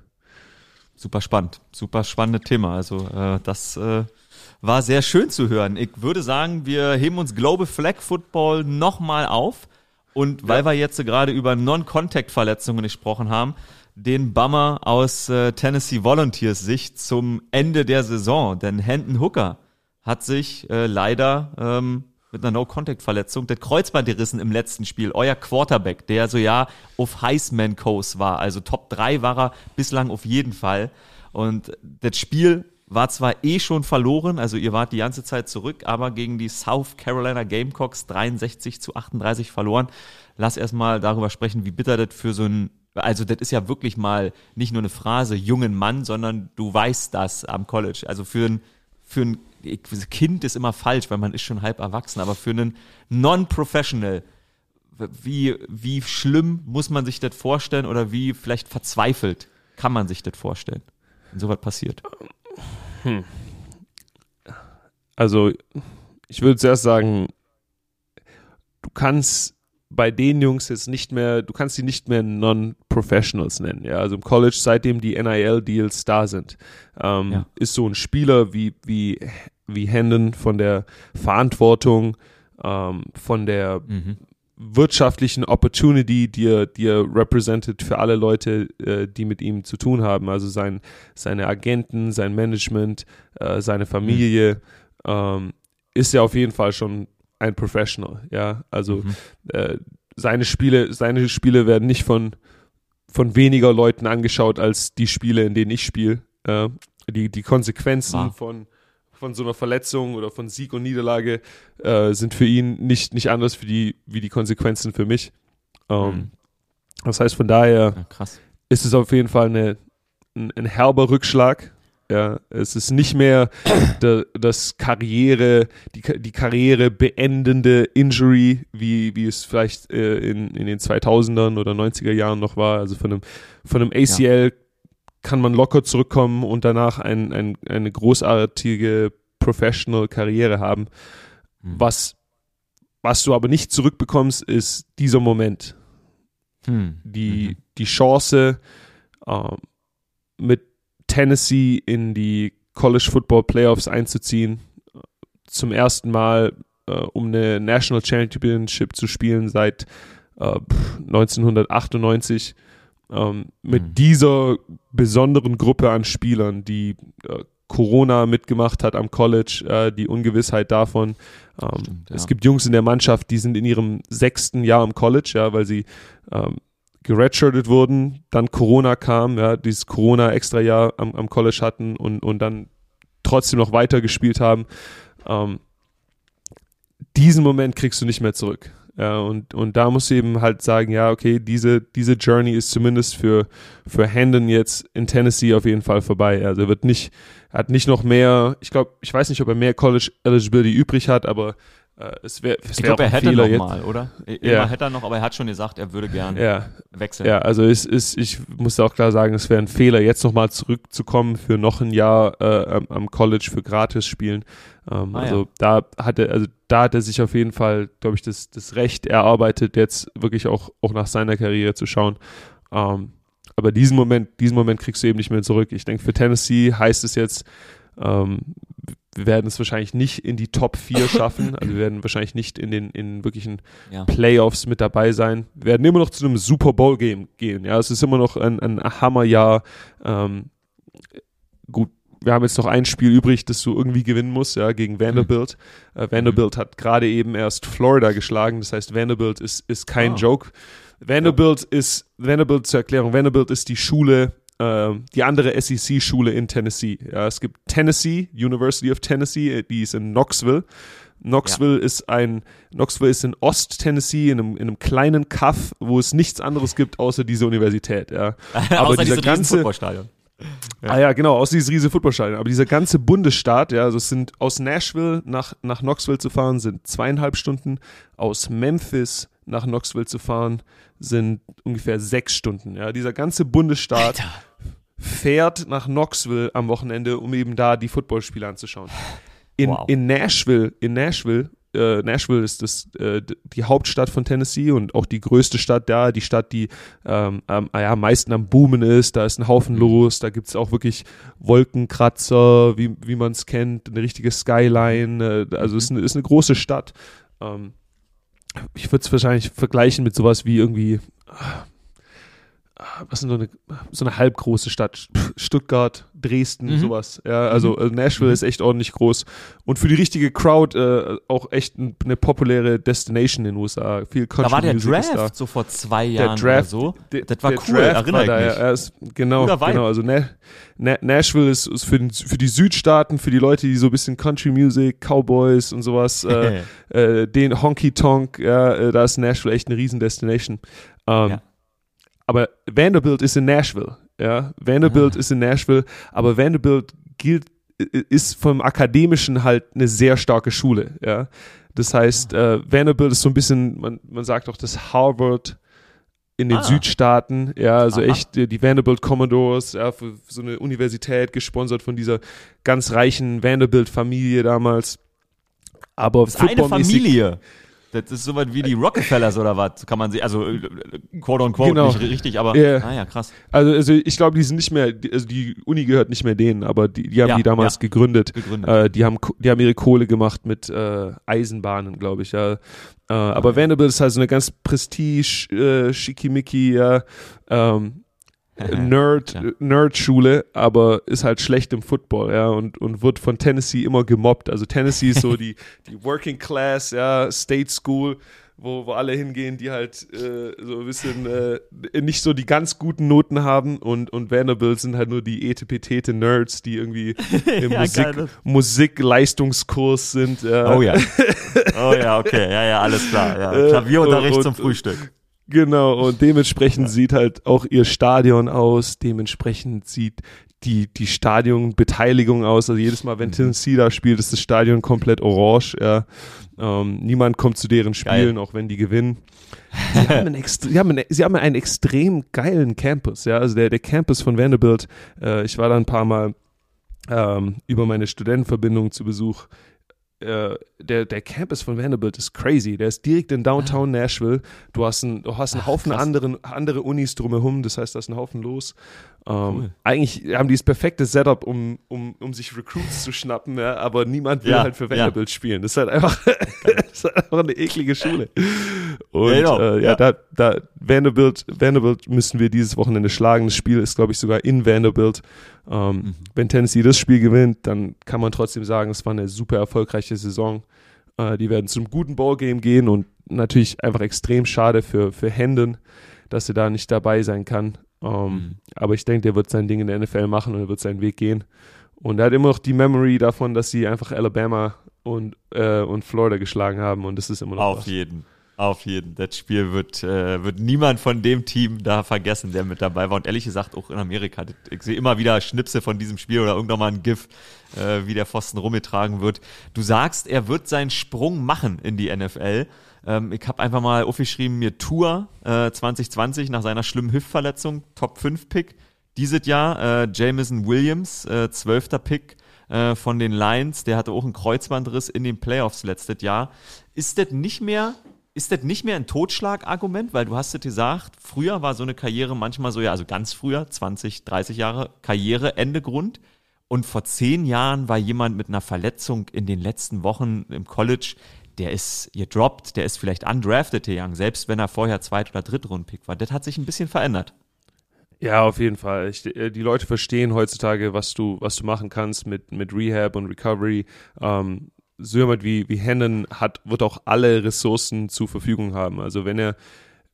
super spannend. Super spannendes Thema. Also äh, das äh, war sehr schön zu hören. Ich würde sagen, wir heben uns Global Flag Football nochmal auf. Und weil wir jetzt gerade über Non-Contact-Verletzungen gesprochen haben, den Bummer aus äh, Tennessee Volunteers Sicht zum Ende der Saison. Denn Hendon Hooker hat sich äh, leider ähm, mit einer No-Contact-Verletzung das Kreuzband gerissen im letzten Spiel. Euer Quarterback, der so ja auf Heisman-Coast war. Also Top 3 war er bislang auf jeden Fall. Und das Spiel war zwar eh schon verloren, also ihr wart die ganze Zeit zurück, aber gegen die South Carolina Gamecocks 63 zu 38 verloren. Lass erstmal darüber sprechen, wie bitter das für so ein, also das ist ja wirklich mal nicht nur eine Phrase, jungen Mann, sondern du weißt das am College. Also für ein, für ein Kind ist immer falsch, weil man ist schon halb erwachsen, aber für einen Non-Professional, wie, wie schlimm muss man sich das vorstellen oder wie vielleicht verzweifelt kann man sich das vorstellen, wenn sowas passiert? Hm. Also, ich würde zuerst sagen, du kannst bei den Jungs jetzt nicht mehr, du kannst sie nicht mehr Non-Professionals nennen. Ja, also im College, seitdem die NIL-Deals da sind, ähm, ja. ist so ein Spieler wie, wie, wie Hendon von der Verantwortung, ähm, von der mhm. Wirtschaftlichen Opportunity, die er, die er represented für alle Leute, äh, die mit ihm zu tun haben. Also sein, seine Agenten, sein Management, äh, seine Familie, mhm. ähm, ist ja auf jeden Fall schon ein Professional, ja. Also mhm. äh, seine Spiele, seine Spiele werden nicht von, von weniger Leuten angeschaut als die Spiele, in denen ich spiele. Äh, die, die Konsequenzen wow. von, von so einer Verletzung oder von Sieg und Niederlage äh, sind für ihn nicht, nicht anders wie die, wie die Konsequenzen für mich. Ähm, mhm. Das heißt, von daher ja, ist es auf jeden Fall eine, ein, ein herber Rückschlag ja, es ist nicht mehr [coughs] de, das Karriere, die, die Karriere beendende Injury, wie, wie es vielleicht äh, in, in den 2000ern oder 90er Jahren noch war. Also von einem, von einem ACL ja. Kann man locker zurückkommen und danach ein, ein, eine großartige Professional Karriere haben. Mhm. Was, was du aber nicht zurückbekommst, ist dieser Moment. Mhm. Die, mhm. die Chance, äh, mit Tennessee in die College Football Playoffs einzuziehen. Zum ersten Mal äh, um eine National Championship zu spielen seit äh, 1998. Ähm, mit mhm. dieser besonderen Gruppe an Spielern, die äh, Corona mitgemacht hat am College, äh, die Ungewissheit davon. Ähm, Stimmt, ja. Es gibt Jungs in der Mannschaft, die sind in ihrem sechsten Jahr am College, ja, weil sie ähm, geredshirtet wurden, dann Corona kam, ja, dieses Corona-Extra-Jahr am, am College hatten und, und dann trotzdem noch weiter gespielt haben. Ähm, diesen Moment kriegst du nicht mehr zurück. Ja, und, und da musst du eben halt sagen, ja, okay, diese, diese Journey ist zumindest für, für Hendon jetzt in Tennessee auf jeden Fall vorbei. Also er wird nicht, er hat nicht noch mehr, ich glaube, ich weiß nicht, ob er mehr College Eligibility übrig hat, aber äh, es wäre Ich glaube, er hätte Fehler noch mal, oder? Ja. hätte er noch, aber er hat schon gesagt, er würde gern ja. wechseln. Ja, also es ist, ich muss auch klar sagen, es wäre ein Fehler, jetzt nochmal zurückzukommen für noch ein Jahr äh, am, am, College für Gratis spielen. Ähm, ah, also ja. da hat er, also da hat er sich auf jeden Fall, glaube ich, das, das Recht erarbeitet, jetzt wirklich auch, auch nach seiner Karriere zu schauen. Ähm, aber diesen Moment, diesen Moment kriegst du eben nicht mehr zurück. Ich denke, für Tennessee heißt es jetzt, ähm, wir werden es wahrscheinlich nicht in die Top 4 [laughs] schaffen. Also wir werden wahrscheinlich nicht in den in wirklichen ja. Playoffs mit dabei sein. Wir werden immer noch zu einem Super Bowl Game gehen. Ja, es ist immer noch ein, ein Hammerjahr. Ähm, gut, wir haben jetzt noch ein Spiel übrig, das du irgendwie gewinnen musst, ja, gegen Vanderbilt. Mhm. Äh, Vanderbilt hat gerade eben erst Florida geschlagen. Das heißt, Vanderbilt ist, ist kein oh. Joke. Vanderbilt ja. ist, Vanderbilt zur Erklärung, Vanderbilt ist die Schule äh, die andere SEC-Schule in Tennessee. Ja, es gibt Tennessee, University of Tennessee, äh, die ist in Knoxville. Knoxville ja. ist ein, Knoxville ist in Ost-Tennessee, in einem, in einem kleinen Kaff, wo es nichts anderes gibt außer diese Universität, ja. [laughs] Aber dieser ganze, ja. Ah ja, genau, aus dieses riesige Footballstadion. Aber dieser ganze Bundesstaat, ja, also es sind aus Nashville nach, nach Knoxville zu fahren, sind zweieinhalb Stunden. Aus Memphis nach Knoxville zu fahren, sind ungefähr sechs Stunden. Ja, dieser ganze Bundesstaat Alter fährt nach Knoxville am Wochenende, um eben da die Footballspiele anzuschauen. In, wow. in Nashville, in Nashville, äh, Nashville ist das äh, die Hauptstadt von Tennessee und auch die größte Stadt da, die Stadt, die ähm, am, ja, am meisten am Boomen ist. Da ist ein Haufen mhm. los, da gibt es auch wirklich Wolkenkratzer, wie, wie man es kennt, eine richtige Skyline. Äh, also mhm. ist, eine, ist eine große Stadt. Ähm, ich würde es wahrscheinlich vergleichen mit sowas wie irgendwie was ist so eine, so eine halbgroße Stadt? Stuttgart, Dresden, mhm. sowas. Ja, also mhm. Nashville mhm. ist echt ordentlich groß. Und für die richtige Crowd äh, auch echt eine populäre Destination in den USA. Viel Country Da war der Music Draft so vor zwei Jahren der Draft, oder so. das war cool, Draft erinnere ich mich. Ja, ist, genau, genau. Also Na Na Nashville ist, ist für, den, für die Südstaaten, für die Leute, die so ein bisschen Country Music, Cowboys und sowas, äh, [laughs] äh, den Honky Tonk, ja, äh, da ist Nashville echt eine riesen Destination. Ähm, ja aber Vanderbilt ist in Nashville. Ja, Vanderbilt ah. ist in Nashville, aber Vanderbilt gilt ist vom akademischen halt eine sehr starke Schule. Ja, das heißt, äh, Vanderbilt ist so ein bisschen, man, man sagt auch das Harvard in den Ah. Südstaaten, ja, also Aha. echt die Vanderbilt Commodores, ja, für so eine Universität gesponsert von dieser ganz reichen Vanderbilt-Familie damals. Aber Das ist eine Familie. Das ist so was wie die Rockefellers oder was, kann man sehen. Also, äh, quote on quote, Genau. nicht richtig, aber, Ja. ah ja, krass. Also, also ich glaube, die sind nicht mehr, also die Uni gehört nicht mehr denen, aber die, die haben Ja, die damals ja. gegründet. Gegründet. Äh, die, haben, die haben ihre Kohle gemacht mit äh, Eisenbahnen, glaube ich, ja. Äh, aber Vanderbilt ist halt so eine ganz prestige, äh, schickimicki, ja, ähm, [laughs] Nerd, Klar. Nerd-Schule, aber ist halt schlecht im Football, ja, und, und wird von Tennessee immer gemobbt. Also Tennessee ist so die, [laughs] die Working Class, ja, State School, wo, wo alle hingehen, die halt äh, so ein bisschen äh, nicht so die ganz guten Noten haben und, und Vanderbilt sind halt nur die etepetete Nerds, die irgendwie [laughs] im Ja, Musik, Musikleistungskurs sind. Ja. Oh ja. Oh ja, okay. Ja, ja, alles klar. Ja. Äh, Klavierunterricht und- zum Frühstück. Genau, und dementsprechend sieht halt auch ihr Stadion aus, dementsprechend sieht die, die Stadionbeteiligung aus. Also jedes Mal, wenn Tennessee da spielt, ist das Stadion komplett orange. Ja. Ähm, niemand kommt zu deren Spielen, auch wenn die gewinnen. Sie haben, einen sie, haben einen, sie haben einen extrem geilen Campus. Ja. Also der, der Campus von Vanderbilt, äh, ich war da ein paar Mal ähm, über meine Studentenverbindung zu Besuch. Äh, der, der Campus von Vanderbilt ist crazy. Der ist direkt in Downtown Nashville. Du hast, ein, du hast einen Haufen krass. anderen, andere Unis drumherum, das heißt, da ist ein Haufen los. Ähm, Cool. Eigentlich haben die das perfekte Setup, um, um, um sich Recruits zu schnappen, ja, aber niemand will Ja, halt für ja. Vanderbilt spielen. Das ist halt einfach, [laughs] das ist halt einfach eine eklige Schule. Und Ja, genau, äh, ja, ja. da, da Vanderbilt, Vanderbilt müssen wir dieses Wochenende schlagen. Das Spiel ist, glaube ich, sogar in Vanderbilt. Ähm, Mhm. Wenn Tennessee das Spiel gewinnt, dann kann man trotzdem sagen, es war eine super erfolgreiche Saison. Äh, die werden zum guten Ballgame gehen und natürlich einfach extrem schade für, für Hendon, dass er da nicht dabei sein kann. Ähm, Mhm. Aber ich denke, der wird sein Ding in der NFL machen und er wird seinen Weg gehen. Und er hat immer noch die Memory davon, dass sie einfach Alabama und, äh, und Florida geschlagen haben und das ist immer noch Auf was. jeden. Auf jeden. Das Spiel wird, äh, wird niemand von dem Team da vergessen, der mit dabei war. Und ehrlich gesagt, auch in Amerika. Ich sehe immer wieder Schnipse von diesem Spiel oder irgendwann mal ein GIF, äh, wie der Pfosten rumgetragen wird. Du sagst, er wird seinen Sprung machen in die NFL. Ähm, ich habe einfach mal aufgeschrieben, mir Tour äh, 2020 nach seiner schlimmen Hüftverletzung, Top 5 Pick. Dieses Jahr äh, Jameson Williams, äh, 12. Pick äh, von den Lions, der hatte auch einen Kreuzbandriss in den Playoffs letztes Jahr. Ist das nicht mehr, ist das nicht mehr ein Totschlagargument? Weil du hast es gesagt, früher war so eine Karriere manchmal so, ja, also ganz früher, 20, 30 Jahre, Karriere, Ende Grund. Und vor zehn Jahren war jemand mit einer Verletzung in den letzten Wochen im College, der ist gedroppt, der ist vielleicht undrafted, der Young, selbst wenn er vorher Zweit- oder Drittrundpick war. Das hat sich ein bisschen verändert. Ja, auf jeden Fall. Ich, äh, die Leute verstehen heutzutage, was du, was du machen kannst mit, mit Rehab und Recovery. Ähm, so jemand wie, wie Hennen hat, wird auch alle Ressourcen zur Verfügung haben. Also wenn er,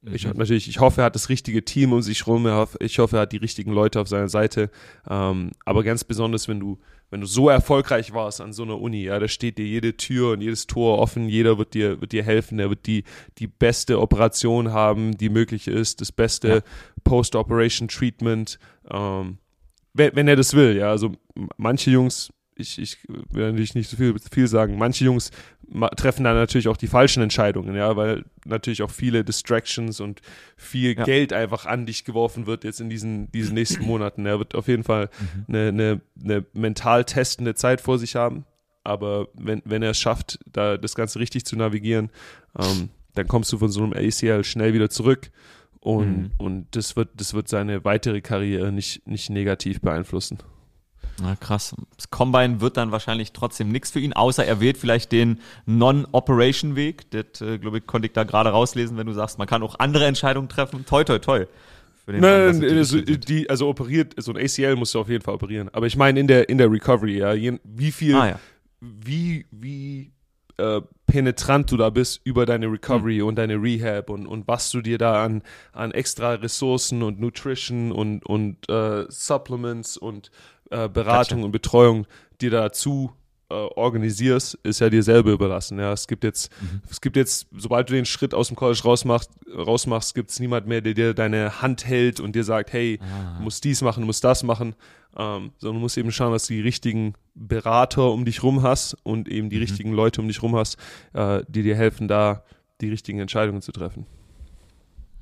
ich natürlich, ich hoffe, er hat das richtige Team um sich rum, ich hoffe, er hat die richtigen Leute auf seiner Seite. Ähm, aber ganz besonders, wenn du, wenn du so erfolgreich warst an so einer Uni, ja, da steht dir jede Tür und jedes Tor offen, jeder wird dir, wird dir helfen, er wird die, die beste Operation haben, die möglich ist, das beste Ja. Post-Operation Treatment, ähm, wenn, wenn er das will, ja, also manche Jungs, ich, ich will natürlich nicht so viel, viel sagen, manche Jungs treffen dann natürlich auch die falschen Entscheidungen, ja, weil natürlich auch viele Distractions und viel Ja. Geld einfach an dich geworfen wird jetzt in diesen, diesen nächsten [clears throat] Monaten. Er wird auf jeden Fall eine, eine, eine mental testende Zeit vor sich haben, aber wenn, wenn er es schafft, da das Ganze richtig zu navigieren, ähm, dann kommst du von so einem ACL schnell wieder zurück und, Mhm. und das wird, das wird seine weitere Karriere nicht, nicht negativ beeinflussen. Na krass. Das Combine wird dann wahrscheinlich trotzdem nichts für ihn, außer er wählt vielleicht den Non-Operation-Weg. Das, äh, glaube ich, konnte ich da gerade rauslesen, wenn du sagst, man kann auch andere Entscheidungen treffen. Toi, toi, toi. Nein, die also, die, also operiert, so ein ACL musst du auf jeden Fall operieren. Aber ich meine in der, in der Recovery, ja, wie viel, Ah, ja. wie, wie äh, penetrant du da bist über deine Recovery Hm. und deine Rehab und, und was du dir da an, an extra Ressourcen und Nutrition und, und äh, Supplements und äh, Beratung Gotcha. und Betreuung dir dazu äh, organisierst, ist ja dir selber überlassen. Ja, es gibt jetzt, Mhm. es gibt jetzt, sobald du den Schritt aus dem College rausmachst, rausmachst, gibt es niemand mehr, der dir deine Hand hält und dir sagt, hey, Ah. du musst dies machen, du musst das machen, ähm, sondern du musst eben schauen, dass du die richtigen Berater um dich rum hast und eben Mhm. die richtigen Leute um dich rum hast, äh, die dir helfen, da die richtigen Entscheidungen zu treffen.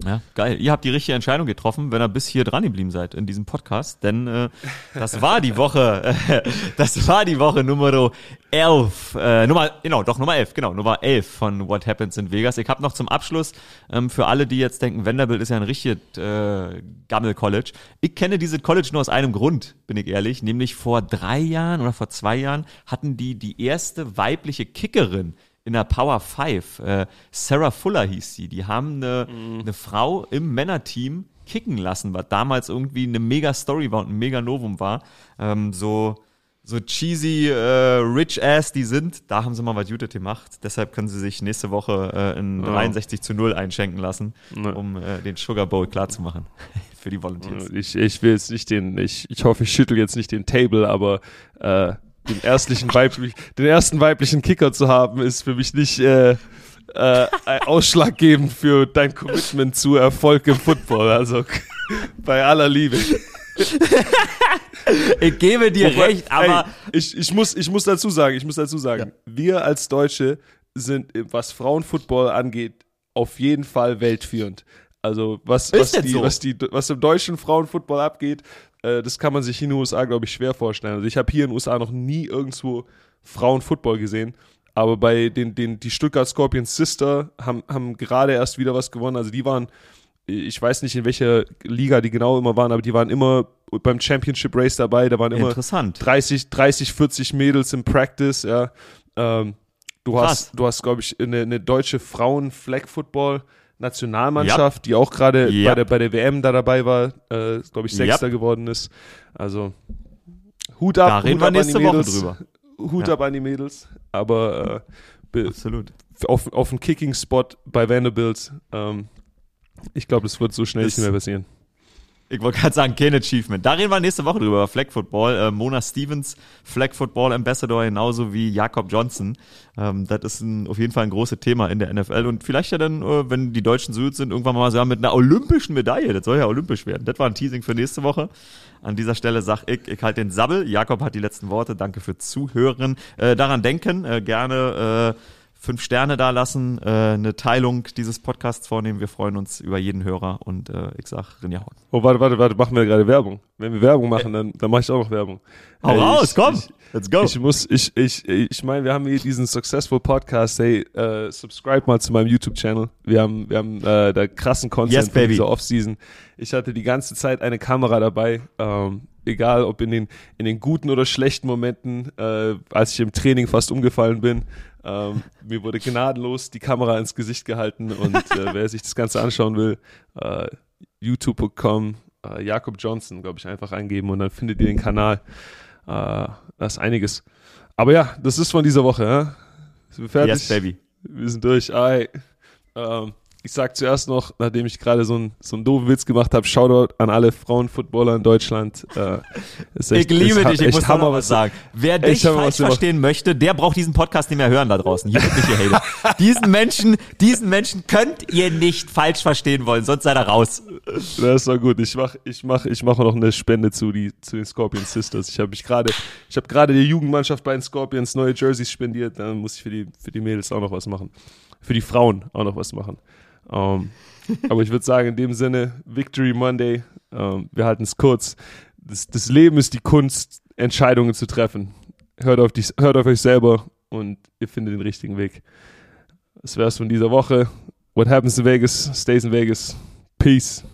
Ja, geil. Ihr habt die richtige Entscheidung getroffen, wenn ihr bis hier dran geblieben seid in diesem Podcast, denn äh, das war die Woche, äh, [laughs] das war die Woche Nummer 11, äh, Nummer, genau, doch Nummer 11, genau, Nummer 11 von What Happens in Vegas. Ich habe noch zum Abschluss, ähm, für alle, die jetzt denken, Vanderbilt ist ja ein richtiges äh, Gammel-College. Ich kenne diese College nur aus einem Grund, bin ich ehrlich, nämlich vor drei Jahren oder vor zwei Jahren hatten die die erste weibliche Kickerin in der Power 5. Äh, Sarah Fuller hieß sie. Die haben eine, mhm. eine Frau im Männerteam kicken lassen, was damals irgendwie eine mega Story war und ein mega Novum war. Ähm, so, so cheesy, äh, rich ass die sind, da haben sie mal was Jute gemacht. Deshalb können sie sich nächste Woche äh, in ja. 63 zu 0 einschenken lassen, ja. um äh, den Sugar Bowl klarzumachen [laughs] für die Volunteers. Ich, ich will jetzt nicht den, ich, ich hoffe, ich schüttel jetzt nicht den Table, aber äh, den weiblich, den ersten weiblichen Kicker zu haben, ist für mich nicht äh, äh, [laughs] ausschlaggebend für dein Commitment zu Erfolg im Football. Also [laughs] bei aller Liebe. [laughs] ich gebe dir Wobei, recht, aber ey, ich, ich, muss, ich muss dazu sagen, ich muss dazu sagen, ja. wir als Deutsche sind, was Frauenfootball angeht, auf jeden Fall weltführend. Also was, was, die, so? was, die, was im deutschen Frauenfootball abgeht, äh, das kann man sich in den USA, glaube ich, schwer vorstellen. Also ich habe hier in den USA noch nie irgendwo Frauenfootball gesehen. Aber bei den, den, die Stuttgart Scorpions Sister haben, haben gerade erst wieder was gewonnen. Also die waren, ich weiß nicht in welcher Liga die genau immer waren, aber die waren immer beim Championship Race dabei. Da waren immer Interessant. 30, 30, 40 Mädels im Practice, ja. Ähm, du Krass. hast, du hast, glaube ich, eine, eine deutsche Frauen-Flag-Football- Nationalmannschaft, yep. die auch gerade yep. bei, der, bei der WM da dabei war, äh, glaube ich, Sechster yep. geworden ist. Also Hut ab, da reden Hut wir nächste Woche drüber. Hut ja. ab an die Mädels. Aber äh, Absolut. Auf, auf einen Kicking-Spot bei Vanderbilt, ähm, ich glaube, das wird so schnell das, nicht mehr passieren. Ich wollte gerade sagen, kein Achievement. Da reden wir nächste Woche drüber, Flag Football. Äh, Mona Stevens, Flag Football Ambassador, genauso wie Jakob Johnson. Ähm, das ist ein, auf jeden Fall ein großes Thema in der NFL. Und vielleicht ja dann, äh, wenn die Deutschen gut sind, irgendwann mal sagen, mit einer olympischen Medaille. Das soll ja olympisch werden. Das war ein Teasing für nächste Woche. An dieser Stelle sag ich, ich halte den Sabbel. Jakob hat die letzten Worte. Danke für Zuhören. Äh, daran denken, äh, gerne äh, fünf Sterne da lassen, äh, eine Teilung dieses Podcasts vornehmen. Wir freuen uns über jeden Hörer und äh, ich sag Rinja Oh, warte, warte, warte, machen wir gerade Werbung. Wenn wir Werbung machen, dann, dann mache ich auch noch Werbung. Hau hey, raus, ich, komm, ich, let's go. Ich muss, ich, ich, ich meine, wir haben hier diesen Successful Podcast. Hey, äh, subscribe mal zu meinem YouTube-Channel. Wir haben, wir haben äh, da krassen Content yes, für diese Off-Season. Ich hatte die ganze Zeit eine Kamera dabei. Ähm, egal ob in den, in den guten oder schlechten Momenten, äh, als ich im Training fast umgefallen bin. Ähm, mir wurde gnadenlos die Kamera ins Gesicht gehalten und äh, [laughs] wer sich das Ganze anschauen will, äh, youtube.com, äh, Jakob Johnson, glaube ich, einfach eingeben und dann findet ihr den Kanal. Äh, das ist einiges. Aber ja, das ist von dieser Woche. Ja? Sind wir fertig? Yes, baby. Wir sind durch. Ei. Ähm, ich sag zuerst noch, nachdem ich gerade so einen so einen doofen Witz gemacht habe, Shoutout an alle Frauenfootballer in Deutschland. Äh, echt, ich liebe dich, ich muss Hammer, noch was sagen. Wer dich falsch verstehen möchte, der braucht diesen Podcast nicht mehr hören da draußen. Hier wird nicht gehatet. [laughs] diesen Menschen, diesen Menschen könnt ihr nicht falsch verstehen wollen, sonst seid ihr raus. Das war gut. Ich mach, ich mach, ich mache noch eine Spende zu, die, zu den Scorpion Sisters. Ich habe mich gerade, ich habe gerade die Jugendmannschaft bei den Scorpions neue Jerseys spendiert. Dann muss ich für die, für die Mädels auch noch was machen. Für die Frauen auch noch was machen. Um, ähm, aber ich würde sagen, in dem Sinne, Victory Monday, um, ähm, wir halten es kurz. Das, das, Leben ist die Kunst, Entscheidungen zu treffen. Hört auf, die, hört auf euch selber und ihr findet den richtigen Weg. Das wäre es von dieser Woche. What happens in Vegas, stays in Vegas. Peace.